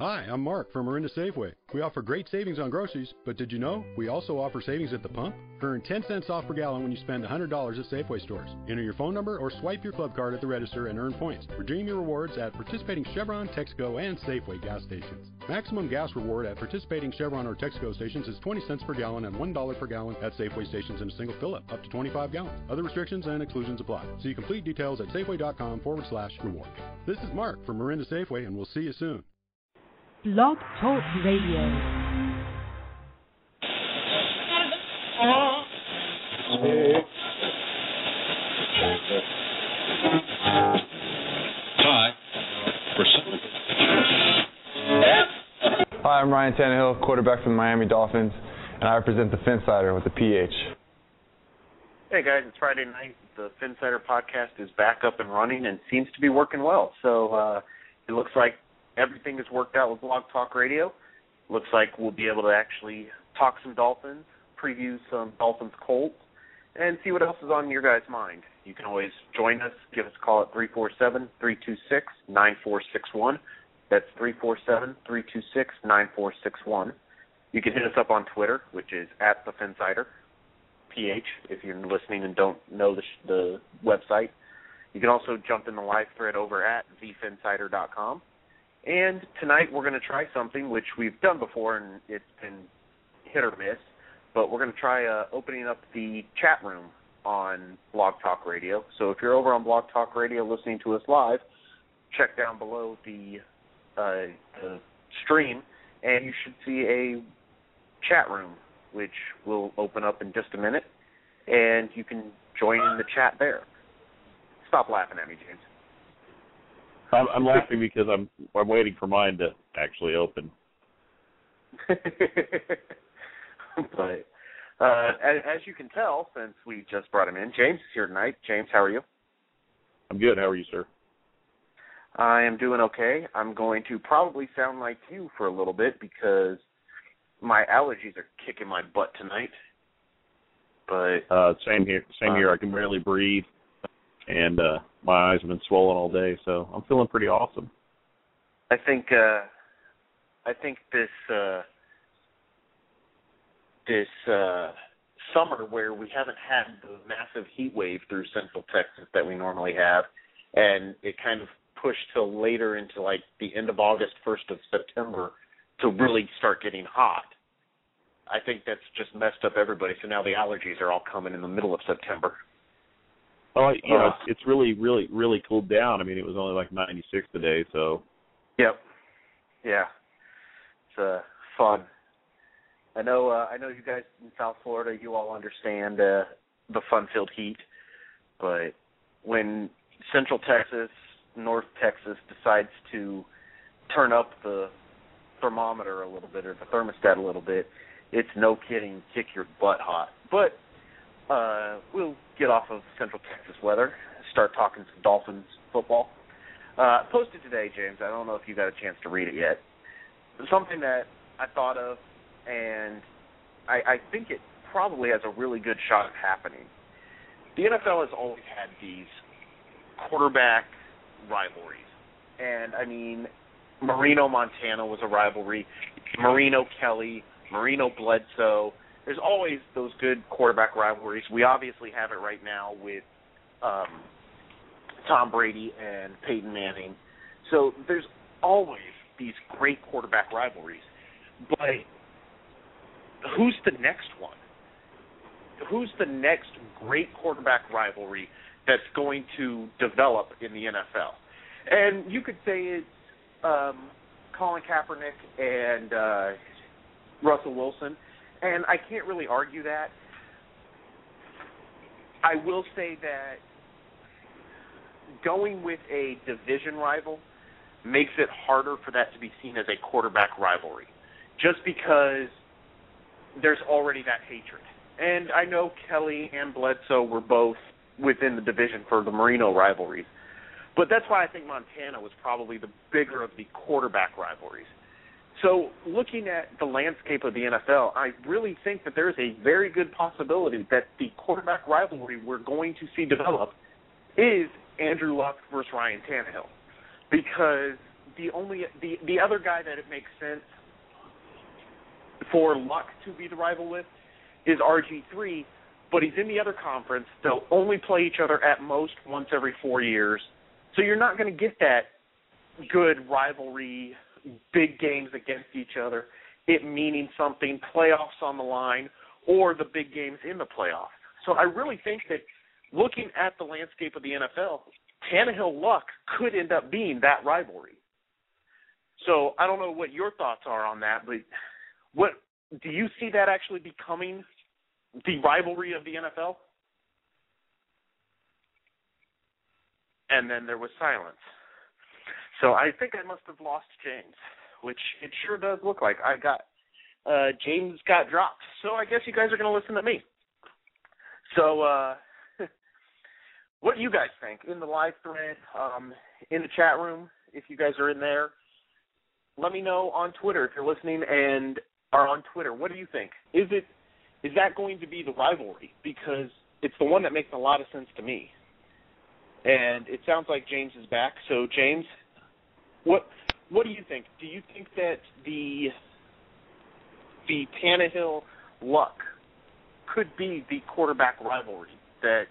Hi, I'm Mark from Orinda Safeway. We offer great savings on groceries, but did you know we also offer savings at the pump? Earn 10 cents off per gallon when you spend $100 at Safeway stores. Enter your phone number or swipe your club card at the register and earn points. Redeem your rewards at participating Chevron, Texaco, and Safeway gas stations. Maximum gas reward at participating Chevron or Texaco stations is 20 cents per gallon and $1 per gallon at Safeway stations in a single fill up, to 25 gallons. Other restrictions and exclusions apply. See complete details at safeway.com forward slash reward. This is Mark from Orinda Safeway, and we'll see you soon. Blog Talk Radio. Hi, Hi, I'm Ryan Tannehill, quarterback for the Miami Dolphins, and I represent the Phinsider with the PH. Hey guys, it's Friday night. The Phinsider podcast is back up and running and seems to be working well. So uh, it looks like everything is worked out with Blog Talk Radio. Looks like we'll be able to actually talk some Dolphins, preview some Dolphins Colts, and see what else is on your guys' mind. You can always join us. Give us a call at 347 326 9461. That's 347 326 9461. You can hit us up on Twitter, which is at the Phinsider, PH, if you're listening and don't know the, sh- the website. You can also jump in the live thread over at thephinsider.com. And tonight we're going to try something which we've done before and it's been hit or miss, but we're going to try uh, opening up the chat room on Blog Talk Radio. So if you're over on Blog Talk Radio listening to us live, check down below the, uh, the stream and you should see a chat room which will open up in just a minute and you can join in the chat there. Stop laughing at me, James. I'm, I'm laughing because I'm I'm waiting for mine to actually open. but uh, as, as you can tell, since we just brought him in, James is here tonight. James, how are you? I'm good. How are you, sir? I am doing okay. I'm going to probably sound like you for a little bit because my allergies are kicking my butt tonight. But Uh, same here. Same Uh, here. I can barely breathe, and uh, my eyes have been swollen all day, so I'm feeling pretty awesome. I think uh I think this uh this uh summer where we haven't had the massive heat wave through central Texas that we normally have and it kind of pushed till later into like the end of August, first of September to really start getting hot. I think that's just messed up everybody. So now the allergies are all coming in the middle of September. Well, you know, Uh. it's, it's really, really, really cooled down. I mean, it was only like 96 today, so Yep. Yeah. It's uh fun. I know uh I know you guys in South Florida you all understand uh the fun filled heat, but when Central Texas, North Texas decides to turn up the thermometer a little bit or the thermostat a little bit, it's no kidding kick your butt hot. But uh we'll get off of Central Texas weather, start talking some Dolphins football. Uh, posted today, James. I don't know if you got a chance to read it yet. Something that I thought of, and I, I think it probably has a really good shot at happening. The NFL has always had these quarterback rivalries, and I mean, Marino Montana was a rivalry. Marino Kelly, Marino Bledsoe. There's always those good quarterback rivalries. We obviously have it right now with um, Tom Brady and Peyton Manning. So there's always these great quarterback rivalries. But who's the next one? Who's the next great quarterback rivalry that's going to develop in the NFL? And you could say it's um, Colin Kaepernick and uh, Russell Wilson, and I can't really argue that. I will say that going with a division rival makes it harder for that to be seen as a quarterback rivalry, just because there's already that hatred. And I know Kelly and Bledsoe were both within the division for the Marino rivalries, but that's why I think Montana was probably the bigger of the quarterback rivalries. So, looking at the landscape of the NFL, I really think that there is a very good possibility that the quarterback rivalry we're going to see develop is Andrew Luck versus Ryan Tannehill, because the only the the other guy that it makes sense for Luck to be the rival with is RG3, but he's in the other conference. They'll only play each other at most once every four years, so you're not going to get that good rivalry, big games against each other, it meaning something, playoffs on the line, or the big games in the playoffs. So I really think that looking at the landscape of the NFL, Tannehill Luck could end up being that rivalry. So I don't know what your thoughts are on that, but what do you see that actually becoming the rivalry of the NFL? And then there was silence. So I think I must have lost James, which it sure does look like. I got uh James got dropped. So I guess you guys are to listen to me. So uh what do you guys think in the live thread um in the chat room if you guys are in there? Let me know on Twitter if you're listening and are on Twitter. What do you think? Is it is that going to be the rivalry because it's the one that makes a lot of sense to me. And it sounds like James is back. So James, what what do you think? Do you think that the the Tannehill luck could be the quarterback rivalry that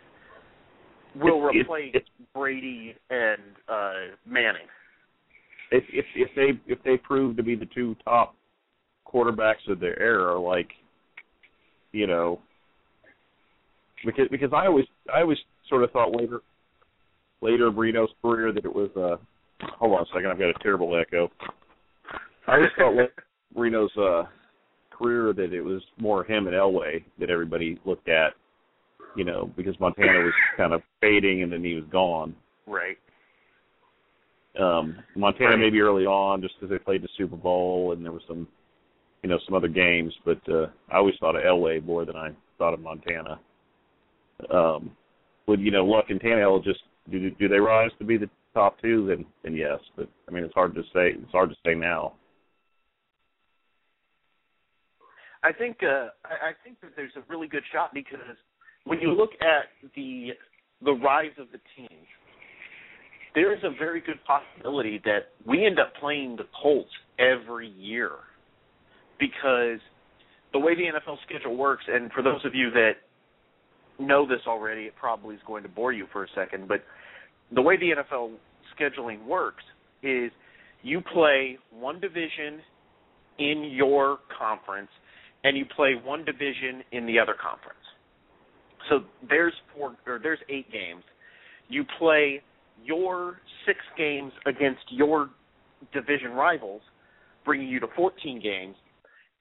will replace if- Brady and uh Manning? if if if they if they prove to be the two top quarterbacks of their era, like you know, because because I always I always sort of thought later later in Reno's career that it was uh hold on a second I've got a terrible echo. I always thought later Reno's uh career that it was more him and Elway that everybody looked at, you know, because Montana was kind of fading and then he was gone Right. um Montana Right. maybe early on just because they played the Super Bowl and there was some you know some other games but uh I always thought of Elway more than I thought of Montana um would you know Luck and Tannehill just do do they rise to be the top two then then yes. But I mean it's hard to say it's hard to say now. I think uh, I, think that there's a really good shot because when you look at the the rise of the team, there is a very good possibility that we end up playing the Colts every year because the way the NFL schedule works, and for those of you that know this already, it probably is going to bore you for a second, but the way the NFL scheduling works is you play one division in your conference and you play one division in the other conference. So there's four or there's eight games. You play your six games against your division rivals, bringing you to 14 games.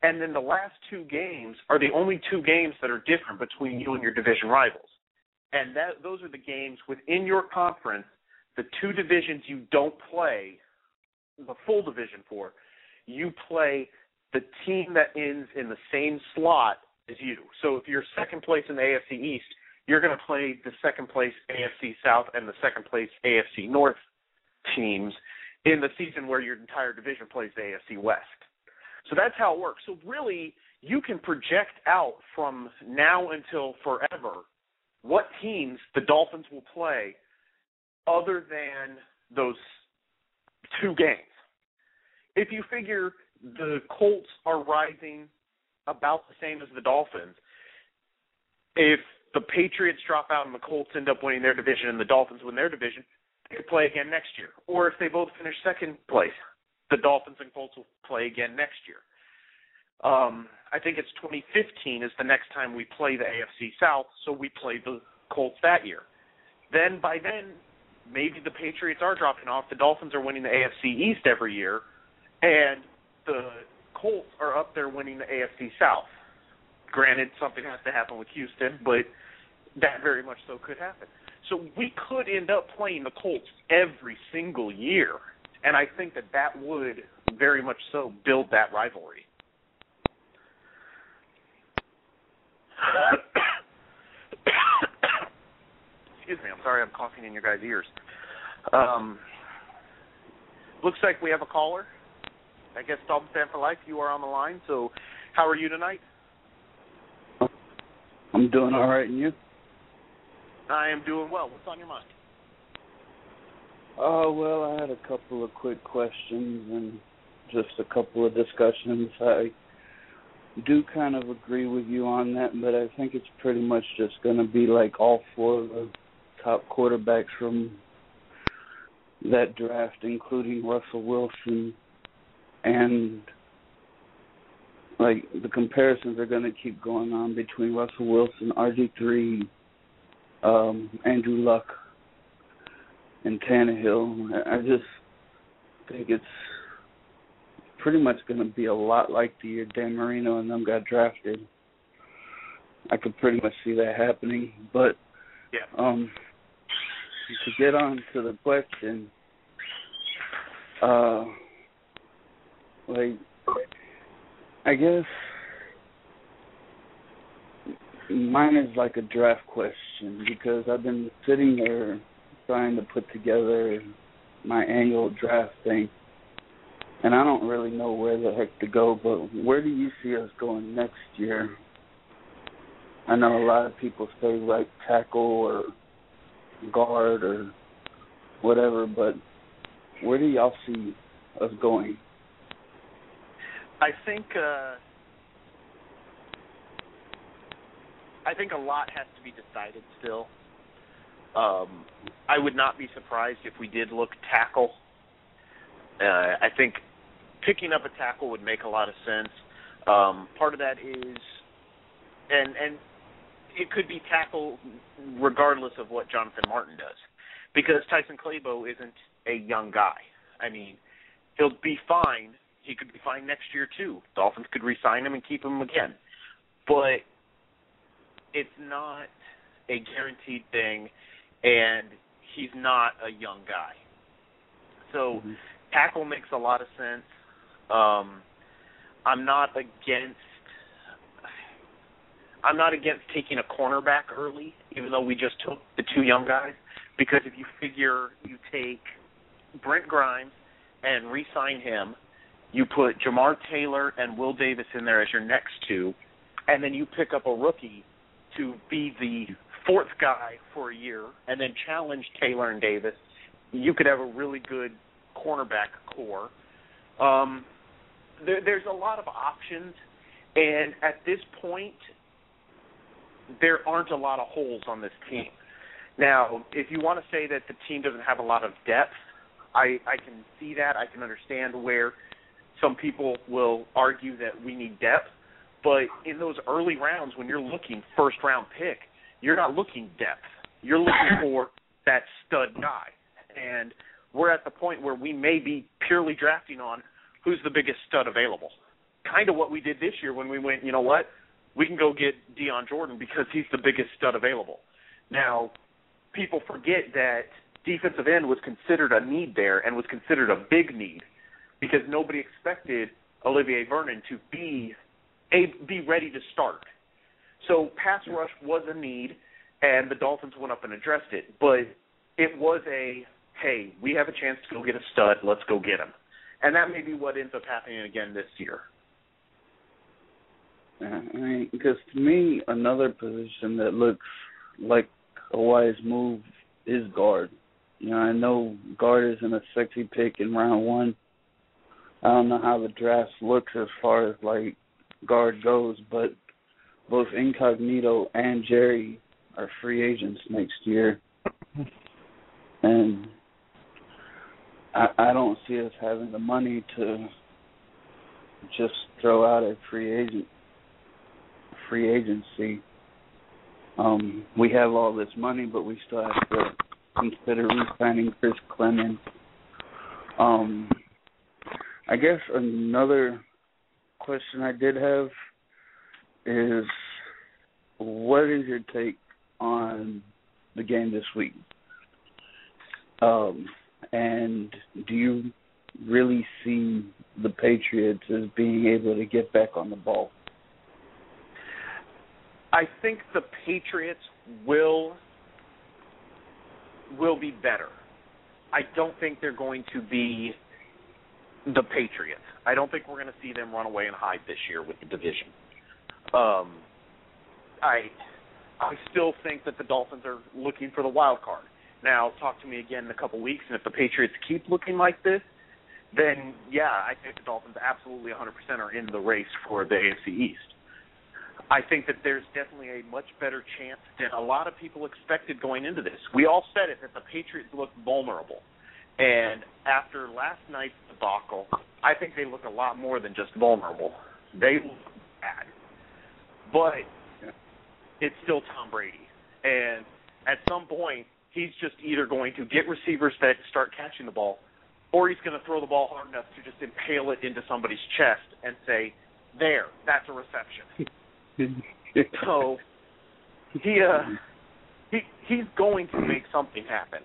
And then the last two games are the only two games that are different between you and your division rivals. And that those are the games within your conference, the two divisions you don't play the full division for. You play the team that ends in the same slot as you. So if you're second place in the AFC East, you're going to play the second place AFC South and the second place AFC North teams in the season where your entire division plays the AFC West. So that's how it works. So really, you can project out from now until forever teams the Dolphins will play other than those two games. If you figure the Colts are rising about the same as the Dolphins, if the Patriots drop out and the Colts end up winning their division and the Dolphins win their division, they could play again next year. Or if they both finish second place, the Dolphins and Colts will play again next year. Um, I think it's 2015 is the next time we play the AFC South, so we play the Colts that year. Then by then, maybe the Patriots are dropping off. The Dolphins are winning the AFC East every year, and the Colts are up there winning the AFC South. Granted, something has to happen with Houston, but that very much so could happen. So we could end up playing the Colts every single year, and I think that that would very much so build that rivalry. Excuse me, I'm sorry I'm coughing in your guys' ears. Um, looks like we have a caller. I guess Dolphin fan for life. You are on the line. So, how are you tonight? I'm doing all right, and you? I am doing well. What's on your mind? Oh well, I had a couple of quick questions and just a couple of discussions. I do kind of agree with you on that, but I think it's pretty much just going to be like all four of the top quarterbacks from that draft, including Russell Wilson, and like the comparisons are going to keep going on between Russell Wilson, RG3, um, Andrew Luck, and Tannehill. I just think it's pretty much going to be a lot like the year Dan Marino and them got drafted. I could pretty much see that happening, but yeah. um to get on to the question, uh, like I guess mine is like a draft question because I've been sitting there trying to put together my annual draft thing and I don't really know where the heck to go, but where do you see us going next year? I know a lot of people say right tackle or guard or whatever, but where do y'all see us going? I think uh I think a lot has to be decided still. Um I would not be surprised if we did look tackle. Uh I think picking up a tackle would make a lot of sense. Um, part of that is, and and it could be tackle regardless of what Jonathan Martin does, because Tyson Clabo isn't a young guy. I mean, he'll be fine. He could be fine next year too. Dolphins could re-sign him and keep him again, but it's not a guaranteed thing, and he's not a young guy. So mm-hmm. tackle makes a lot of sense. Um, I'm not against. I'm not against taking a cornerback early, even though we just took the two young guys. Because if you figure you take Brent Grimes and re-sign him, you put Jamar Taylor and Will Davis in there as your next two, and then you pick up a rookie to be the fourth guy for a year, and then challenge Taylor and Davis. You could have a really good cornerback corps. Um, there, there's a lot of options, and at this point, there aren't a lot of holes on this team. Now, if you want to say that the team doesn't have a lot of depth, I, I can see that. I can understand where some people will argue that we need depth. But in those early rounds, when you're looking first round pick, you're not looking depth. You're looking for that stud guy. And we're at the point where we may be purely drafting on who's the biggest stud available. Kind of what we did this year when we went, you know what? We can go get Dion Jordan because he's the biggest stud available. Now, people forget that defensive end was considered a need there and was considered a big need because nobody expected Olivier Vernon to be a be ready to start. So pass rush was a need, and the Dolphins went up and addressed it. But it was a hey, we have a chance to go get a stud. Let's go get him and that may be what ends up happening again this year. I mean, because to me, another position that looks like a wise move is guard. You know, I know guard isn't a sexy pick in round one. I don't know how the draft looks as far as like guard goes, but both Incognito and Jerry are free agents next year, and I, I don't see us having the money to just throw out a free agent free agency. Um, we have all this money, but we still have to consider re-signing Chris Clemons. Um, I guess another question I did have is, what is your take on the game this week? Um, and do you really see the Patriots as being able to get back on the ball? I think the Patriots will will be better. I don't think they're going to be the Patriots. I don't think we're going to see them run away and hide this year with the division. Um, I I still think that the Dolphins are looking for the wild card Now, talk to me again in a couple weeks, and if the Patriots keep looking like this, then yeah, I think the Dolphins absolutely 100% are in the race for the AFC East. I think that there's definitely a much better chance than a lot of people expected going into this. We all said it that the Patriots look vulnerable. And after last night's debacle, I think they look a lot more than just vulnerable. They look bad. But it's still Tom Brady. And at some point, he's just either going to get receivers that start catching the ball, or he's going to throw the ball hard enough to just impale it into somebody's chest and say, "There, that's a reception." So he uh he he's going to make something happen.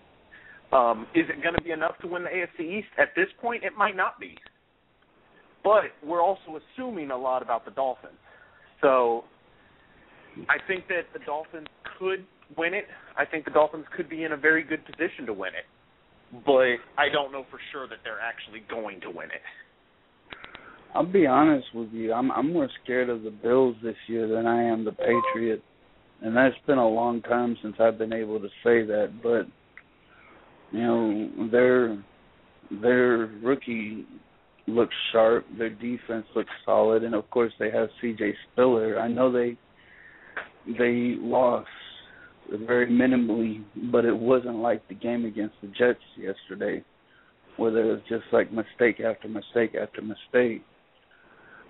Um, is it going to be enough to win the AFC East? At this point, it might not be. But we're also assuming a lot about the Dolphins. So I think that the Dolphins could win it. I think the Dolphins could be in a very good position to win it. But I don't know for sure that they're actually going to win it. I'll be honest with you. I'm I'm more scared of the Bills this year than I am the Patriots. And that's been a long time since I've been able to say that, but you know, their their rookie looks sharp, their defense looks solid, and of course they have CJ Spiller. I know they they lost very minimally, but it wasn't like the game against the Jets yesterday, where there was just like mistake after mistake after mistake.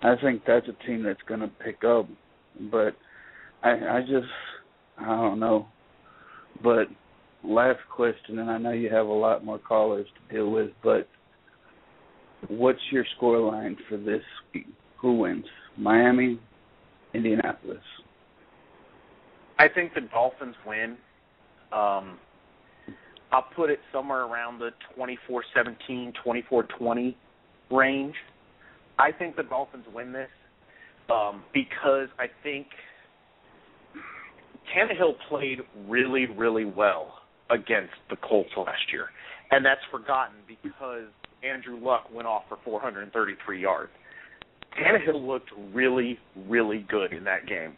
I think that's a team that's going to pick up, but I, I just I don't know. But last question, and I know you have a lot more callers to deal with, but what's your score line for this week? Who wins? Miami, Indianapolis. I think the Dolphins win. Um, I'll put it somewhere around the 24-17, 24-20 range. I think the Dolphins win this um, because I think Tannehill played really, really well against the Colts last year, and that's forgotten because Andrew Luck went off for 433 yards. Tannehill looked really, really good in that game.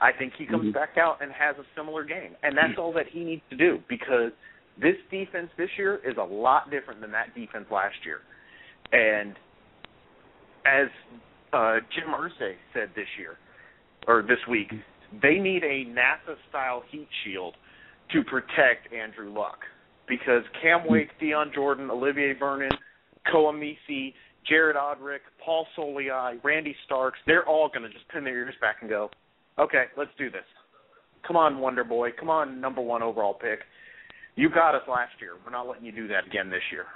I think he comes mm-hmm. back out and has a similar game, and that's all that he needs to do because this defense this year is a lot different than that defense last year. And as uh, Jim Irsay said this year or this week, they need a NASA style heat shield to protect Andrew Luck because Cam Wake, Dion Jordan, Olivier Vernon, Koa Misi, Jared Odrick, Paul Soliai, Randy Starks, they're all going to just pin their ears back and go, okay, let's do this. Come on, Wonder Boy. Come on, number one overall pick. You got us last year. We're not letting you do that again this year.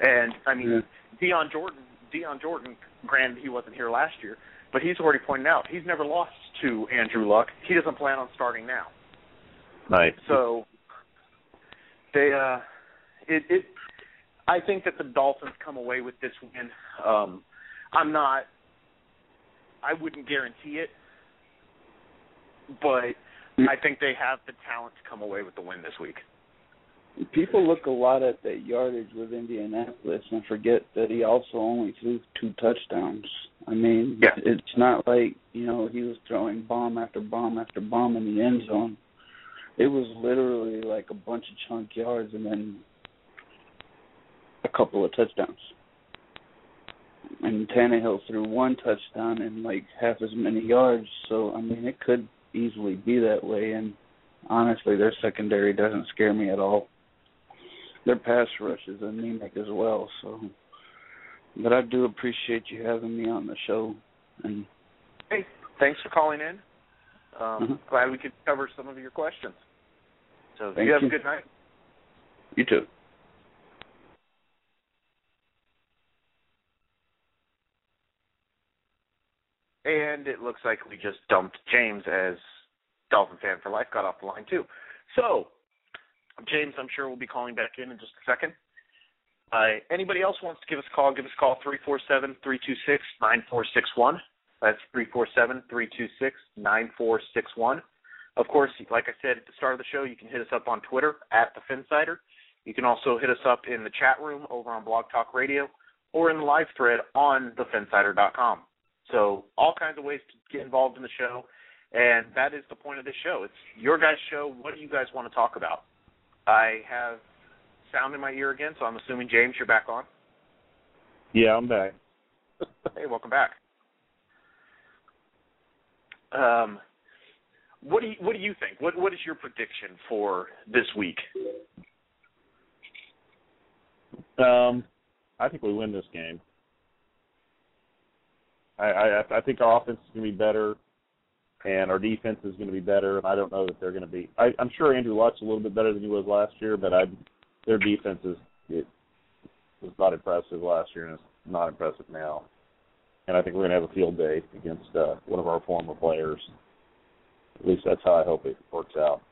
And I mean, yeah. Dion Jordan. Dion Jordan. Granted, he wasn't here last year, but he's already pointed out he's never lost to Andrew Luck. He doesn't plan on starting now. Right. So they uh it it I think that the Dolphins come away with this win. Um I'm not I wouldn't guarantee it, but I think they have the talent to come away with the win this week. People look a lot at that yardage with Indianapolis and forget that he also only threw two touchdowns. I mean, yeah. it's not like you know he was throwing bomb after bomb after bomb in the end zone it was literally like a bunch of chunk yards and then a couple of touchdowns. And Tannehill threw one touchdown and like half as many yards. So I mean, it could easily be that way. And honestly, their secondary doesn't scare me at all. Their pass rush is anemic as well. So, but I do appreciate you having me on the show. And hey, thanks for calling in. Um, mm-hmm. Glad we could cover some of your questions. So Thank you have you. a good night. You too. And it looks like we just dumped James as Dolphin fan for life. Got off the line too. So, James, I'm sure will be calling back in in just a second. Uh, anybody else wants to give us a call? Give us a call three four seven three two six nine four six one. That's three four seven three two six nine four six one. Of course, like I said at the start of the show, you can hit us up on Twitter at the Phinsider. You can also hit us up in the chat room over on Blog Talk Radio or in the live thread on thephinsider.com. So all kinds of ways to get involved in the show, and that is the point of this show. It's your guys' show. What do you guys want to talk about? I have sound in my ear again, so I'm assuming James, you're back on. Yeah, I'm back. hey, welcome back. Um, what do you what do you think? What what is your prediction for this week? Um, I think we win this game. I I, I think our offense is going to be better, and our defense is going to be better. And I don't know that they're going to be. I, I'm sure Andrew Luck's a little bit better than he was last year, but I their defense is it was not impressive last year, and it's not impressive now. And I think we're going to have a field day against uh, one of our former players. At least that's how I hope it works out.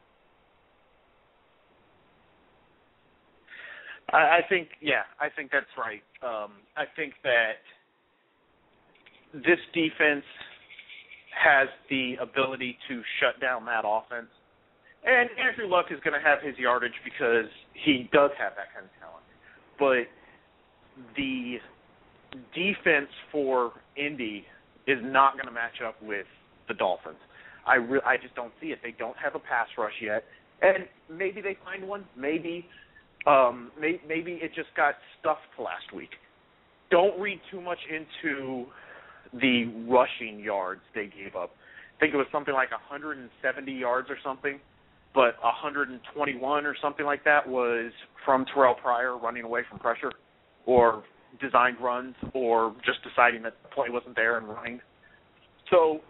I, think, yeah, I think that's right. Um, I think that this defense has the ability to shut down that offense. And Andrew Luck is going to have his yardage because he does have that kind of talent. But the defense for Indy is not going to match up with the Dolphins. I re- I just don't see it. They don't have a pass rush yet, and maybe they find one. Maybe um, may- maybe it just got stuffed last week. Don't read too much into the rushing yards they gave up. I think it was something like 170 yards or something, but 121 or something like that was from Terrell Pryor running away from pressure, or designed runs, or just deciding that the play wasn't there and running. So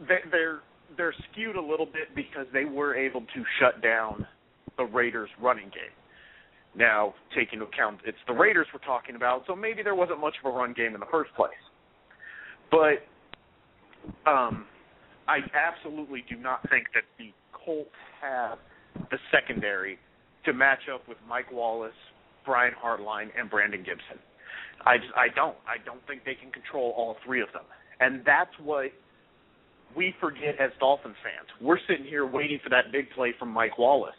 they- they're they're skewed a little bit because they were able to shut down the Raiders' running game. Now, take into account it's the Raiders we're talking about, so maybe there wasn't much of a run game in the first place. But um, I absolutely do not think that the Colts have the secondary to match up with Mike Wallace, Brian Hartline, and Brandon Gibson. I just, I don't. I don't think they can control all three of them, and that's what we forget as Dolphins fans. We're sitting here waiting for that big play from Mike Wallace,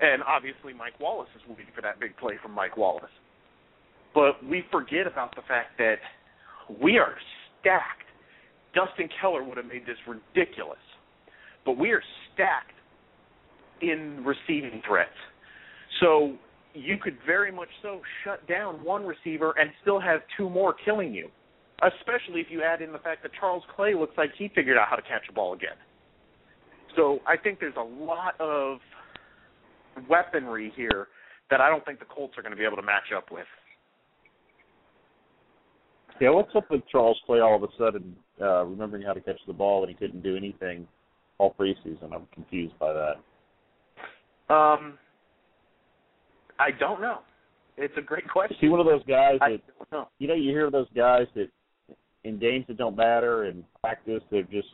and obviously Mike Wallace is waiting for that big play from Mike Wallace. But we forget about the fact that we are stacked. Dustin Keller would have made this ridiculous, but we are stacked in receiving threats. So you could very much so shut down one receiver and still have two more killing you, especially if you add in the fact that Charles Clay looks like he figured out how to catch a ball again. So I think there's a lot of weaponry here that I don't think the Colts are going to be able to match up with. Yeah, what's up with Charles Clay all of a sudden uh, remembering how to catch the ball and he couldn't do anything all preseason? I'm confused by that. Um, I don't know. It's a great question. Is he one of those guys that know. you know you hear those guys that in games that don't matter and practice they're just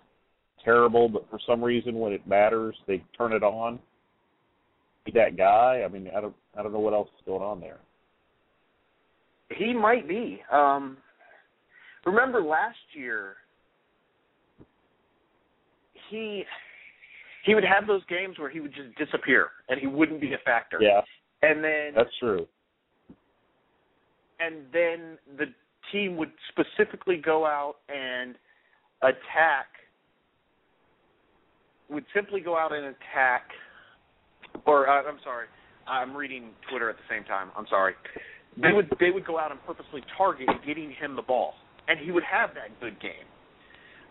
terrible, but for some reason when it matters they turn it on. Be that guy. I mean, I don't I don't know what else is going on there. He might be. Um, remember last year, he he would have those games where he would just disappear and he wouldn't be a factor. Yeah, And then that's true. and then the team would specifically go out and attack would simply go out and attack or uh, I'm sorry I'm reading Twitter at the same time I'm sorry they would they would go out and purposely target getting him the ball and he would have that good game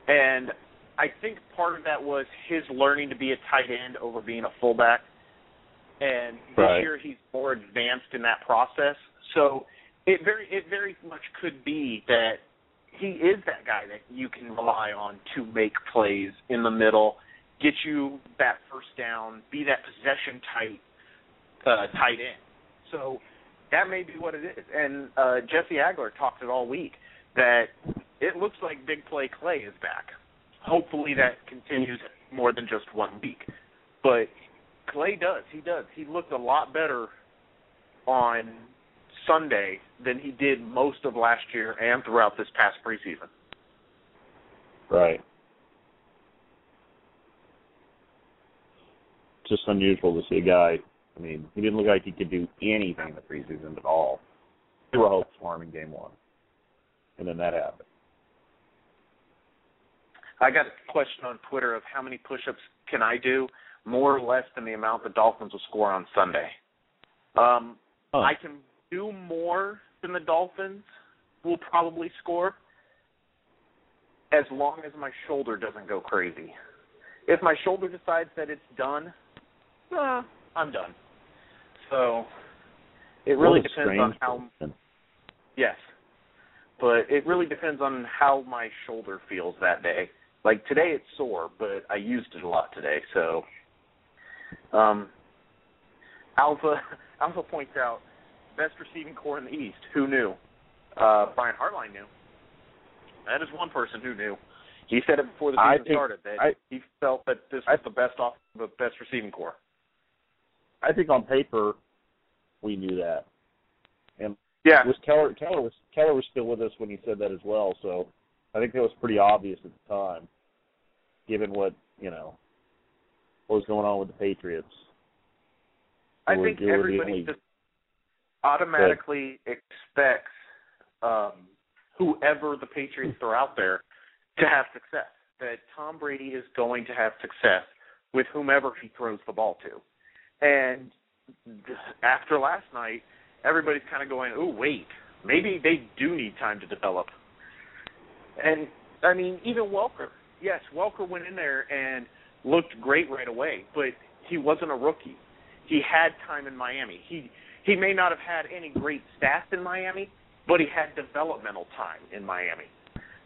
and I think part of that was his learning to be a tight end over being a fullback and this Right. year he's more advanced in that process so it very it very much could be that he is that guy that you can rely on to make plays in the middle, get you that first down, be that possession tight uh, tight end. So that may be what it is. And uh, Jesse Agler talked it all week that it looks like Big Play Clay is back. Hopefully that continues more than just one week. But Clay does. He does. He looked a lot better on Sunday than he did most of last year and throughout this past preseason. Right. Just unusual to see a guy. I mean, he didn't look like he could do anything in the preseason at all. There were hopes for him in game one, and then that happened. I got a question on Twitter of how many push-ups can I do, more or less than the amount the Dolphins will score on Sunday. Um, Huh. I can do more than the Dolphins will probably score as long as my shoulder doesn't go crazy. If my shoulder decides that it's done, uh, I'm done. So it really depends on how. Yes. But it really depends on how my shoulder feels that day. Like today it's sore, but I used it a lot today, so um Alpha Alpha points out best receiving corps in the East. Who knew? Uh Brian Hartline knew. That is one person who knew. He said it before the I season think- started that I- he felt that this was the best off the best receiving corps. I think on paper we knew that. Yeah. was Keller Keller was Keller was still with us when he said that as well, so I think that was pretty obvious at the time, given what you know what was going on with the Patriots. I think were everybody only- just automatically expects um, whoever the Patriots throw out there to have success. That Tom Brady is going to have success with whomever he throws the ball to. And after last night, everybody's kind of going, "Oh, wait, maybe they do need time to develop." And I mean, even Welker. Yes, Welker went in there and looked great right away, but he wasn't a rookie. He had time in Miami. He he may not have had any great stats in Miami, but he had developmental time in Miami.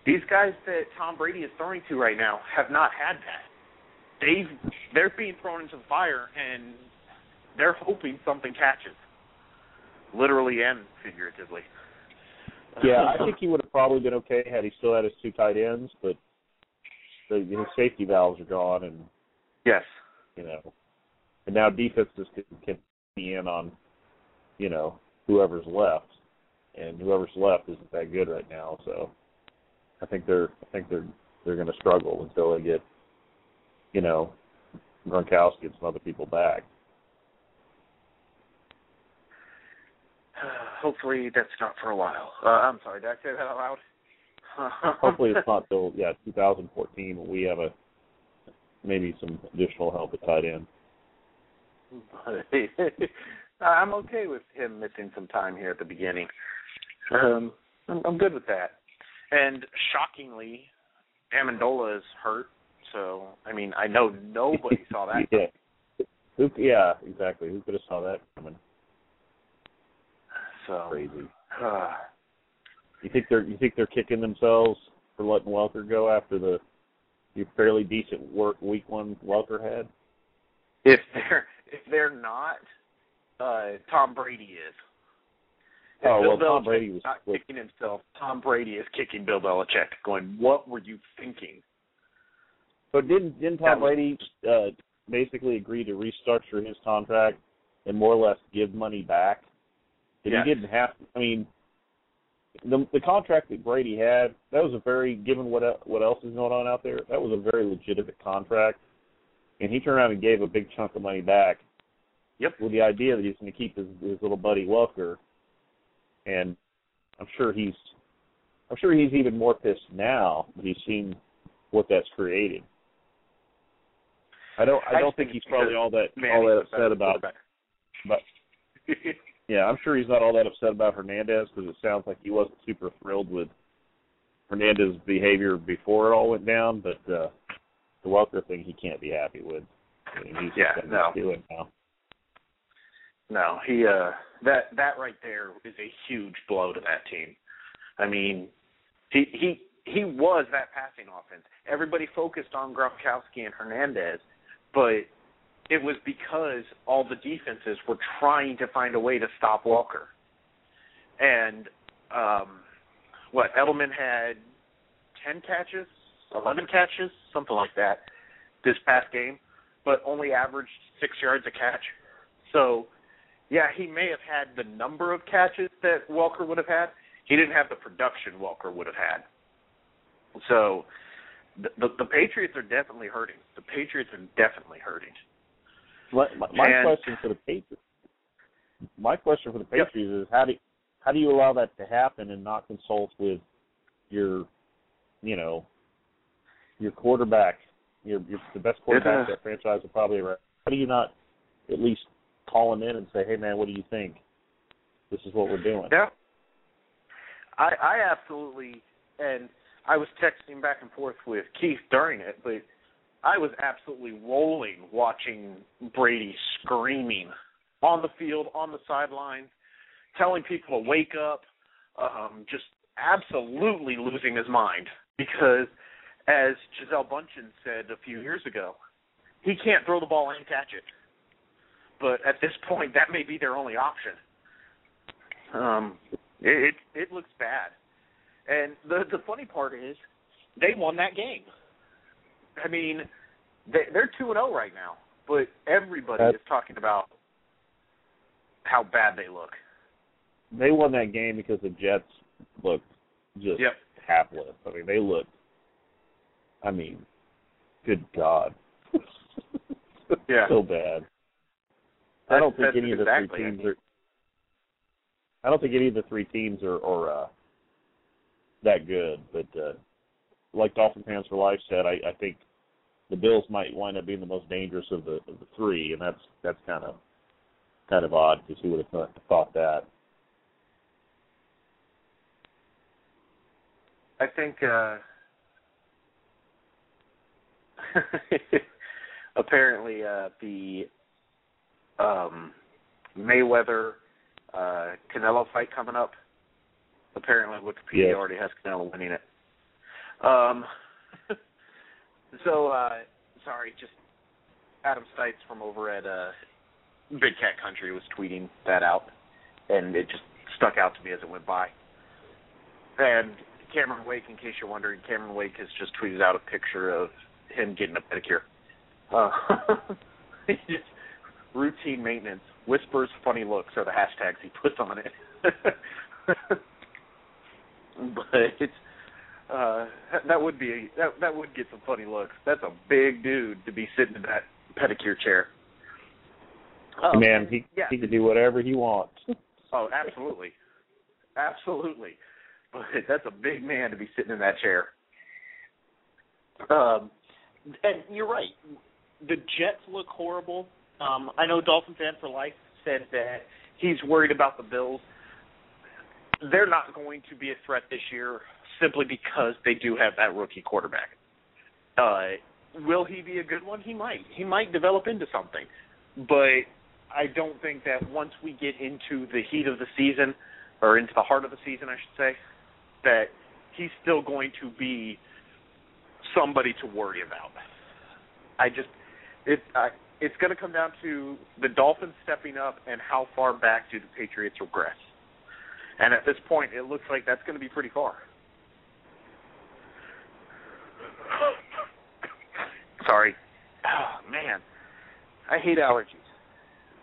These guys that Tom Brady is throwing to right now have not had that. They've they're being thrown into the fire and they're hoping something catches. Literally and figuratively. Yeah, I think he would have probably been okay had he still had his two tight ends, but the his safety valves are gone, and yes. you know, and now defenses can, can be in on, you know, whoever's left, and whoever's left isn't that good right now. So, I think they're I think they're they're going to struggle until they get, you know, Gronkowski and some other people back. Hopefully that's not for a while. Uh, I'm sorry, did I say that out loud? Hopefully it's not till yeah 2014 we have a maybe some additional help at tight end. I'm okay with him missing some time here at the beginning. Um, I'm, I'm good with that. And shockingly, Amendola is hurt. So I mean, I know nobody saw that. yeah. Who, yeah, exactly. Who could have saw that coming? So Crazy. uh, You think they're you think they're kicking themselves for letting Welker go after the the fairly decent work week one Welker had? if they're if they're not, uh, Tom Brady is. If Oh, Bill well, Tom Brady was- not was- kicking himself. Tom Brady is kicking Bill Belichick, going, "What were you thinking?" But didn't didn't Tom Brady uh, basically agree to restructure his contract and more or less give money back? And Yes. he didn't have. I mean, the the contract that Brady had that was a very given what what else is going on out there. That was a very legitimate contract, and he turned around and gave a big chunk of money back. Yep. With the idea that he's going to keep his his little buddy Welker, and I'm sure he's I'm sure he's even more pissed now that he's seen what that's created. I don't I I don't think think he's probably all that all that upset about but yeah, I'm sure he's not all that upset about Hernandez because it sounds like he wasn't super thrilled with Hernandez's behavior before it all went down. But uh, the Welker thing, he can't be happy with. I mean, he's Yeah, just no. do it now. No, he uh that that right there is a huge blow to that team. I mean, he he he was that passing offense. Everybody focused on Gronkowski and Hernandez, but it was because all the defenses were trying to find a way to stop Welker. And um what Edelman had 10 catches, 11 catches, something like that this past game, but only averaged 6 yards a catch. So yeah, he may have had the number of catches that Welker would have had. He didn't have the production Welker would have had. So the, the the Patriots are definitely hurting. The Patriots are definitely hurting. My, my, And- question for the Patriots, my question for the Patriots is how do how do you allow that to happen and not consult with your, you know, your quarterback, your, your the best uh, quarterback It's that franchise will probably. Have. How do you not at least call him in and say, "Hey, man, what do you think? This is what we're doing." Yeah. I I absolutely and I was texting back and forth with Keith during it, but I was absolutely rolling watching Brady screaming on the field, on the sidelines, telling people to wake up, um, just absolutely losing his mind because, as Gisele Bundchen said a few years ago, he can't throw the ball and catch it. But at this point, that may be their only option. Um, it, it it looks bad, and the the funny part is they won that game. I mean, they, they're two and zero right now, but everybody That's- is talking about how bad they look. They won that game because the Jets looked just Yep. hapless. I mean, they looked. I mean, good God, Yeah. so bad. I don't think any of the exactly three teams are. I don't think any of the three teams are, are uh, that good. But uh, like Dolphin fans for life said, I, I think the Bills might wind up being the most dangerous of the of the three, and that's that's kind of kind of odd because who would have thought, thought that? I think uh apparently uh the um Mayweather uh Canelo fight coming up. Apparently Wikipedia Yes. already has Canelo winning it. Um so uh sorry, just Adam Stites from over at uh Big Cat Country was tweeting that out and it just stuck out to me as it went by. And Cameron Wake, in case you're wondering, Cameron Wake has just tweeted out a picture of him getting a pedicure. Uh, routine maintenance. Whispers, funny looks are the hashtags he puts on it. but it's uh that would be that that would get some funny looks. That's a big dude to be sitting in that pedicure chair. Oh, Man, he yeah. he can do whatever he wants. Oh, absolutely, absolutely. But that's a big man to be sitting in that chair. Um, and you're right. The Jets look horrible. Um, I know Dolphin fan for life said that he's worried about the Bills. They're not going to be a threat this year simply because they do have that rookie quarterback. Uh, will he be a good one? He might. He might develop into something. But I don't think that once we get into the heat of the season, or into the heart of the season, I should say, that he's still going to be somebody to worry about. I just it I, it's going to come down to the Dolphins stepping up and how far back do the Patriots regress. And at this point, it looks like that's going to be pretty far. Sorry. Oh, man. I hate allergies.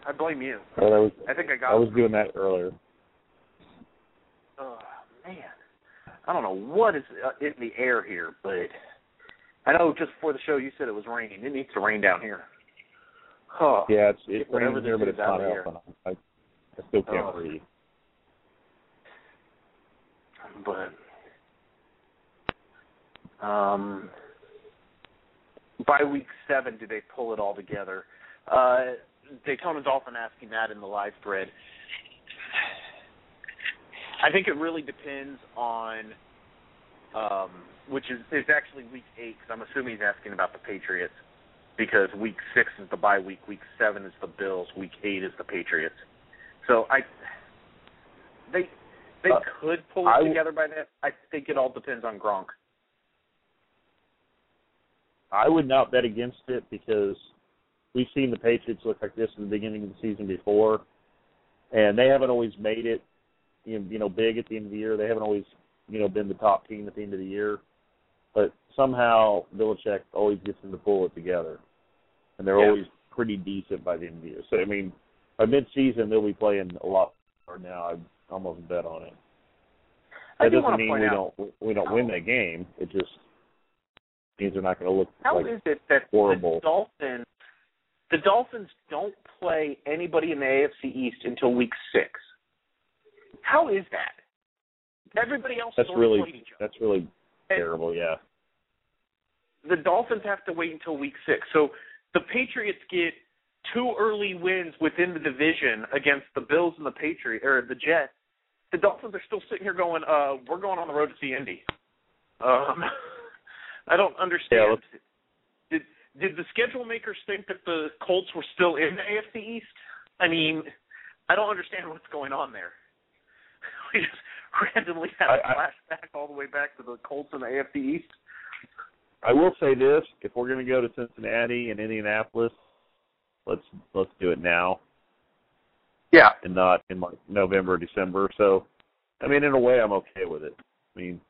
I blame you. But I was I think I got I was doing that earlier. Oh man, I don't know what is uh, in the air here, but I know just before the show you said it was raining. It needs to rain down here. Oh, Yeah, it's it's raining here, this but it's out not here. helping. I I still can't Oh. breathe. but um, by week seven, do they pull it all together? Uh, Daytona Dolphin asking that in the live thread. I think it really depends on, um, which is is actually week eight because I'm assuming he's asking about the Patriots because week six is the bye week, week seven is the Bills, week eight is the Patriots. So I, they they Uh, could pull it I together by then. I think it all depends on Gronk. I would not bet against it because we've seen the Patriots look like this in the beginning of the season before, and they haven't always made it, you know, big at the end of the year. They haven't always, you know, been the top team at the end of the year, but somehow Belichick always gets them to pull it together, and they're Yeah. always pretty decent by the end of the year. So I mean, by mid-season they'll be playing a lot more now. I almost bet on it. I That do doesn't mean we out don't we don't win oh. that game. It just means they're not going to look how like is it that horrible. the Dolphins the Dolphins don't play anybody in the AFC East until week six. How is that? Everybody else That's really played each other. that's really And- terrible. Yeah, the Dolphins have to wait until week six. So the Patriots get two early wins within the division against the Bills and the Patriots or the Jets, the Dolphins are still sitting here going, uh, we're going on the road to see Indy. Um, I don't understand. Yeah, did did the schedule makers think that the Colts were still in the AFC East? I mean, I don't understand what's going on there. We just randomly had a I- I- flashback all the way back to the Colts in the AFC East. I will say this: if we're going to go to Cincinnati and Indianapolis, let's let's do it now Yeah. and not in like November, December. So, I mean, in a way, I'm okay with it. I mean,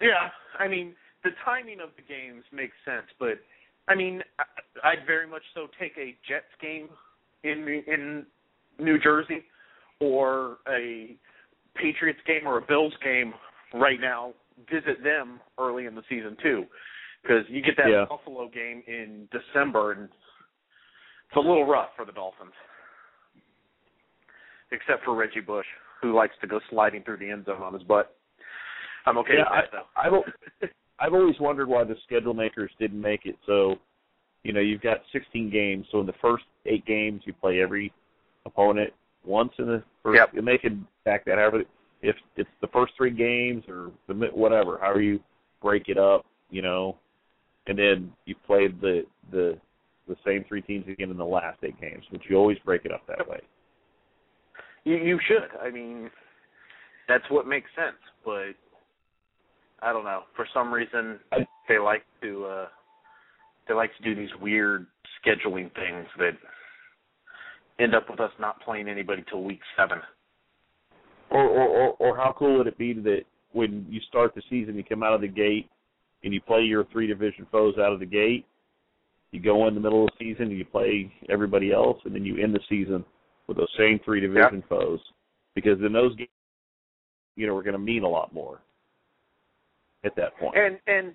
Yeah, I mean the timing of the games makes sense, but I mean I'd very much so take a Jets game in in New Jersey or a Patriots game or a Bills game right now. Visit them early in the season too, because you get that Yeah. Buffalo game in December and it's a little rough for the Dolphins, except for Reggie Bush, who likes to go sliding through the end zone on his butt. I'm okay Yeah, with that though. I've I've always wondered why the schedule makers didn't make it so. You know, you've got 16 games, so in the first eight games, you play every opponent once in the first, Yep. and they can back that however. If it's the first three games or the whatever, however you break it up, you know, and then you play the the the same three teams again in the last eight games, which you always break it up that way. You you should. I mean, that's what makes sense. But I don't know. For some reason, I- they like to uh they like to do these weird scheduling things that end up with us not playing anybody till week seven. Or, or or or how cool would it be that when you start the season, you come out of the gate and you play your three division foes out of the gate. You go in the middle of the season and you play everybody else, and then you end the season with those same three division foes. Because in those games, you know, we're going to mean a lot more at that point. And and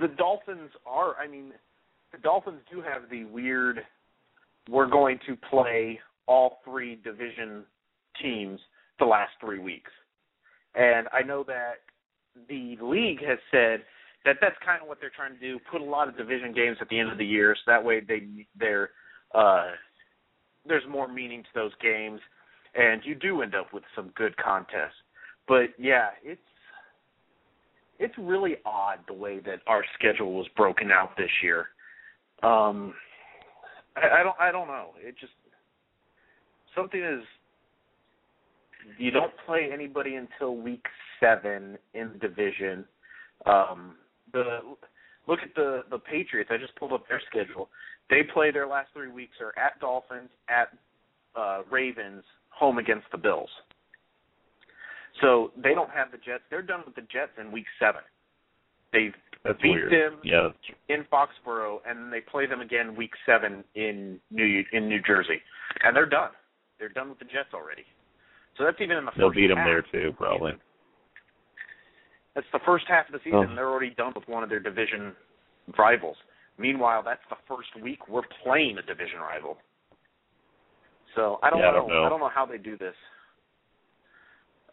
the Dolphins are. I mean, the Dolphins do have the weird. We're going to play all three division teams the last three weeks, and I know that the league has said that that's kind of what they're trying to do. Put a lot of division games at the end of the year, so that way they they're uh, there's more meaning to those games, and you do end up with some good contests. But yeah, it's it's really odd the way that our schedule was broken out this year. Um, I, I don't I don't know. It just something is you don't play anybody until week seven in the division. Um, the look at the the Patriots. I just pulled up their schedule. They play their last three weeks are at Dolphins, at uh, Ravens, home against the Bills. So they don't have the Jets. They're done with the Jets in week seven. They That's beat weird. them Yeah. in Foxborough, and then they play them again week seven in New in New Jersey, and they're done. They're done with the Jets already. So that's even in the They'll first beat them half. there too, probably. That's the first half of the season. Oh. They're already done with one of their division rivals. Meanwhile, that's the first week we're playing a division rival. So I don't Yeah, I don't know. I don't know how they do this.